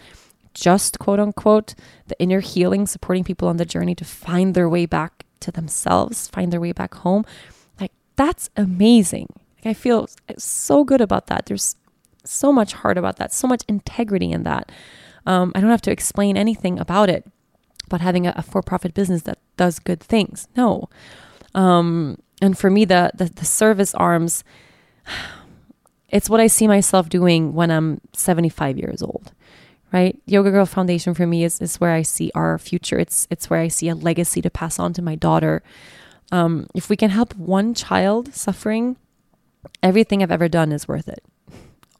just quote unquote the inner healing, supporting people on the journey to find their way back to themselves, find their way back home. Like that's amazing. Like, I feel so good about that. There's so much heart about that, so much integrity in that. Um, I don't have to explain anything about it, about having a, a for-profit business that does good things. No. Um, and for me, the, the the service arms, <sighs> it's what I see myself doing when I'm 75 years old right? Yoga Girl Foundation for me is, is where I see our future. It's it's where I see a legacy to pass on to my daughter. Um, if we can help one child suffering, everything I've ever done is worth it.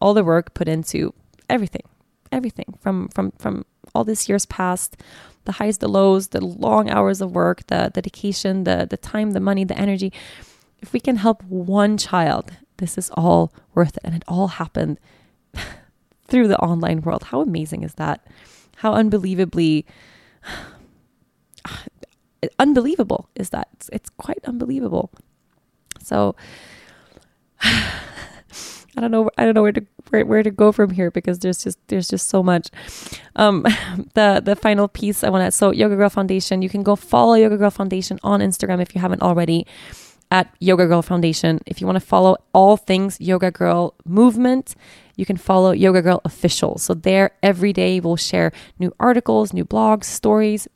All the work put into everything, everything from from from all this years past, the highs, the lows, the long hours of work, the dedication, the the time, the money, the energy. If we can help one child, this is all worth it, and it all happened through the online world. How amazing is that? How unbelievably <sighs> unbelievable is that? It's, it's quite unbelievable. So <sighs> I don't know. I don't know where to where, where to go from here because there's just there's just so much. Um, <laughs> the the final piece I want to so Yoga Girl Foundation. You can go follow Yoga Girl Foundation on Instagram if you haven't already at Yoga Girl Foundation. If you want to follow all things Yoga Girl movement, you can follow Yoga Girl Official. So there every day we'll share new articles, new blogs, stories,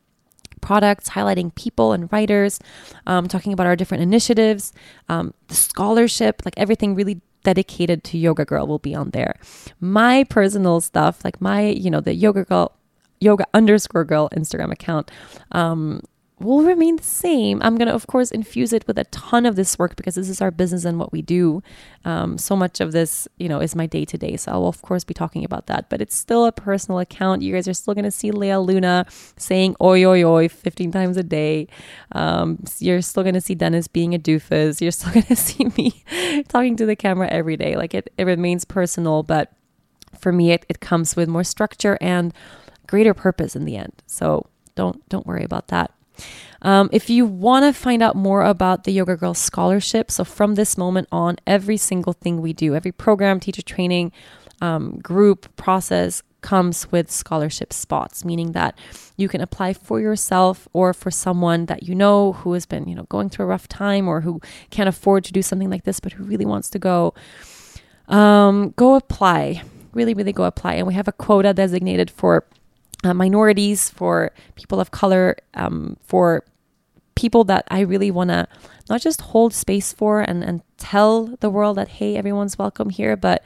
products, highlighting people and writers, um, talking about our different initiatives, um, the scholarship, like everything really dedicated to Yoga Girl will be on there. My personal stuff, like my, you know, the Yoga Girl, Yoga underscore Girl Instagram account, um, will remain the same. I'm going to, of course, infuse it with a ton of this work because this is our business and what we do. Um, so much of this, you know, is my day to day. So I'll, of course, be talking about that. But it's still a personal account. You guys are still going to see Lea Luna saying oi, oi, oi 15 times a day. Um, you're still going to see Dennis being a doofus. You're still <laughs> going to see me talking to the camera every day. Like it, it remains personal, but for me, it, it comes with more structure and greater purpose in the end. So don't don't worry about that. Um, if you want to find out more about the Yoga Girl Scholarship, so from this moment on, every single thing we do, every program, teacher training, um, group, process comes with scholarship spots, meaning that you can apply for yourself or for someone that you know who has been, you know, going through a rough time or who can't afford to do something like this, but who really wants to go. Um, go apply. Really, really go apply. And we have a quota designated for uh, minorities, for people of color, um, for people that I really want to not just hold space for and, and tell the world that, hey, everyone's welcome here, but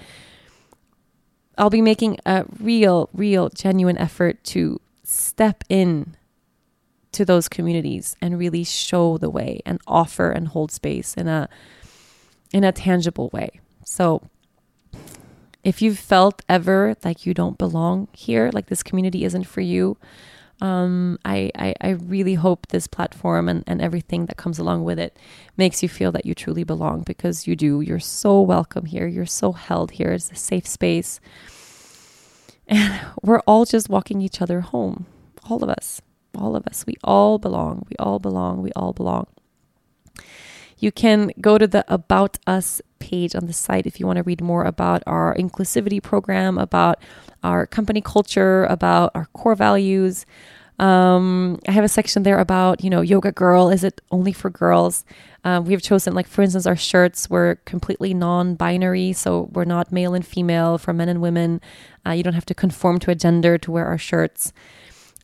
I'll be making a real, real, genuine effort to step in to those communities and really show the way and offer and hold space in a in a tangible way. So if you've felt ever like you don't belong here, like this community isn't for you, Um, I, I, I really hope this platform and, and everything that comes along with it makes you feel that you truly belong because you do. You're so welcome here. You're so held here. It's a safe space. And <laughs> we're all just walking each other home. All of us. All of us. We all belong. We all belong. We all belong. You can go to the About Us page on the site if you want to read more about our inclusivity program, about our company culture, about our core values. Um, I have a section there about, you know, yoga girl. Is it only for girls? Um, we have chosen, like, for instance, our shirts were completely non binary. So we're not male and female for men and women. Uh, you don't have to conform to a gender to wear our shirts.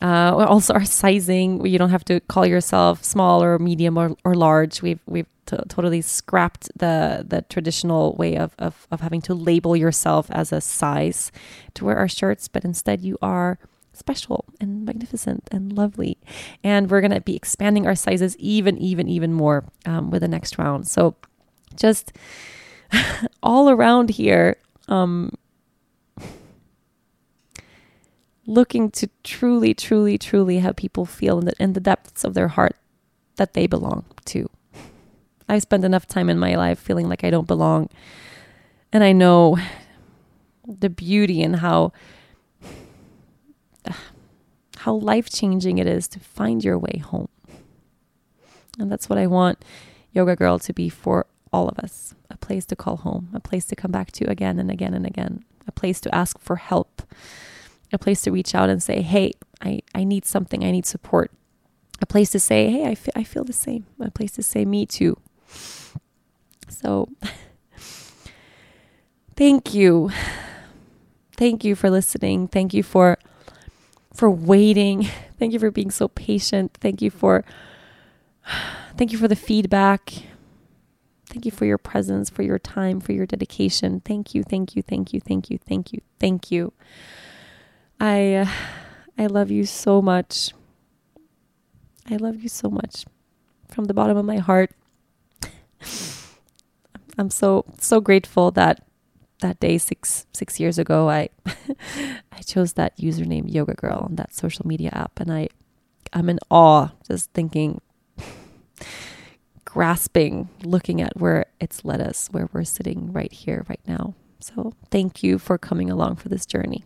Uh, also, our sizing, you don't have to call yourself small or medium or, or large. We've, we've t- totally scrapped the, the traditional way of, of, of having to label yourself as a size to wear our shirts, but instead you are special and magnificent and lovely. And we're going to be expanding our sizes even, even, even more um, with the next round. So just <laughs> all around here, um, looking to truly, truly, truly have people feel in the, in the depths of their heart that they belong to. I spent enough time in my life feeling like I don't belong. And I know the beauty and how how life-changing it is to find your way home. And that's what I want Yoga Girl to be for all of us. A place to call home, a place to come back to again and again and again, a place to ask for help, a place to reach out and say, "Hey, I I need something. I need support." A place to say, "Hey, I, f- I feel the same." A place to say, "Me too." So, <sighs> thank you. Thank you for listening. Thank you for for waiting. <laughs> Thank you for being so patient. Thank you for <sighs> thank you for the feedback. Thank you for your presence, for your time, for your dedication. Thank you, thank you, thank you, thank you, thank you, thank you. I I love you so much. I love you so much from the bottom of my heart. I'm so so grateful that that day six six years ago I <laughs> I chose that username Yoga Girl on that social media app and I I'm in awe just thinking grasping looking at where it's led us where we're sitting right here right now. So thank you for coming along for this journey.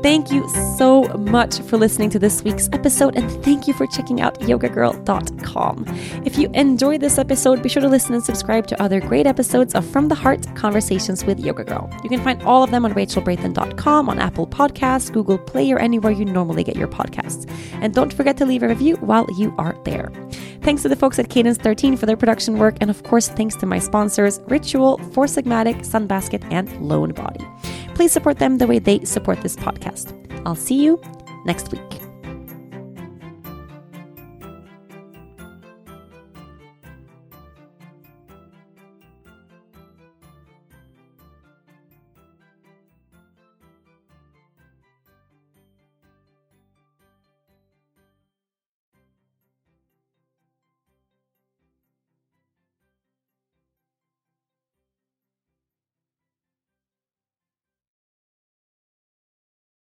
Thank you so much for listening to this week's episode, and thank you for checking out yogagirl.com. If you enjoyed this episode, be sure to listen and subscribe to other great episodes of From the Heart Conversations with Yoga Girl. You can find all of them on rachelbrathen.com, on Apple Podcasts, Google Play, or anywhere you normally get your podcasts. And don't forget to leave a review while you are there. Thanks to the folks at Cadence 13 for their production work, and of course, thanks to my sponsors Ritual, Four Sigmatic, Sunbasket, and Lone Body please support them the way they support this podcast. I'll see you next week.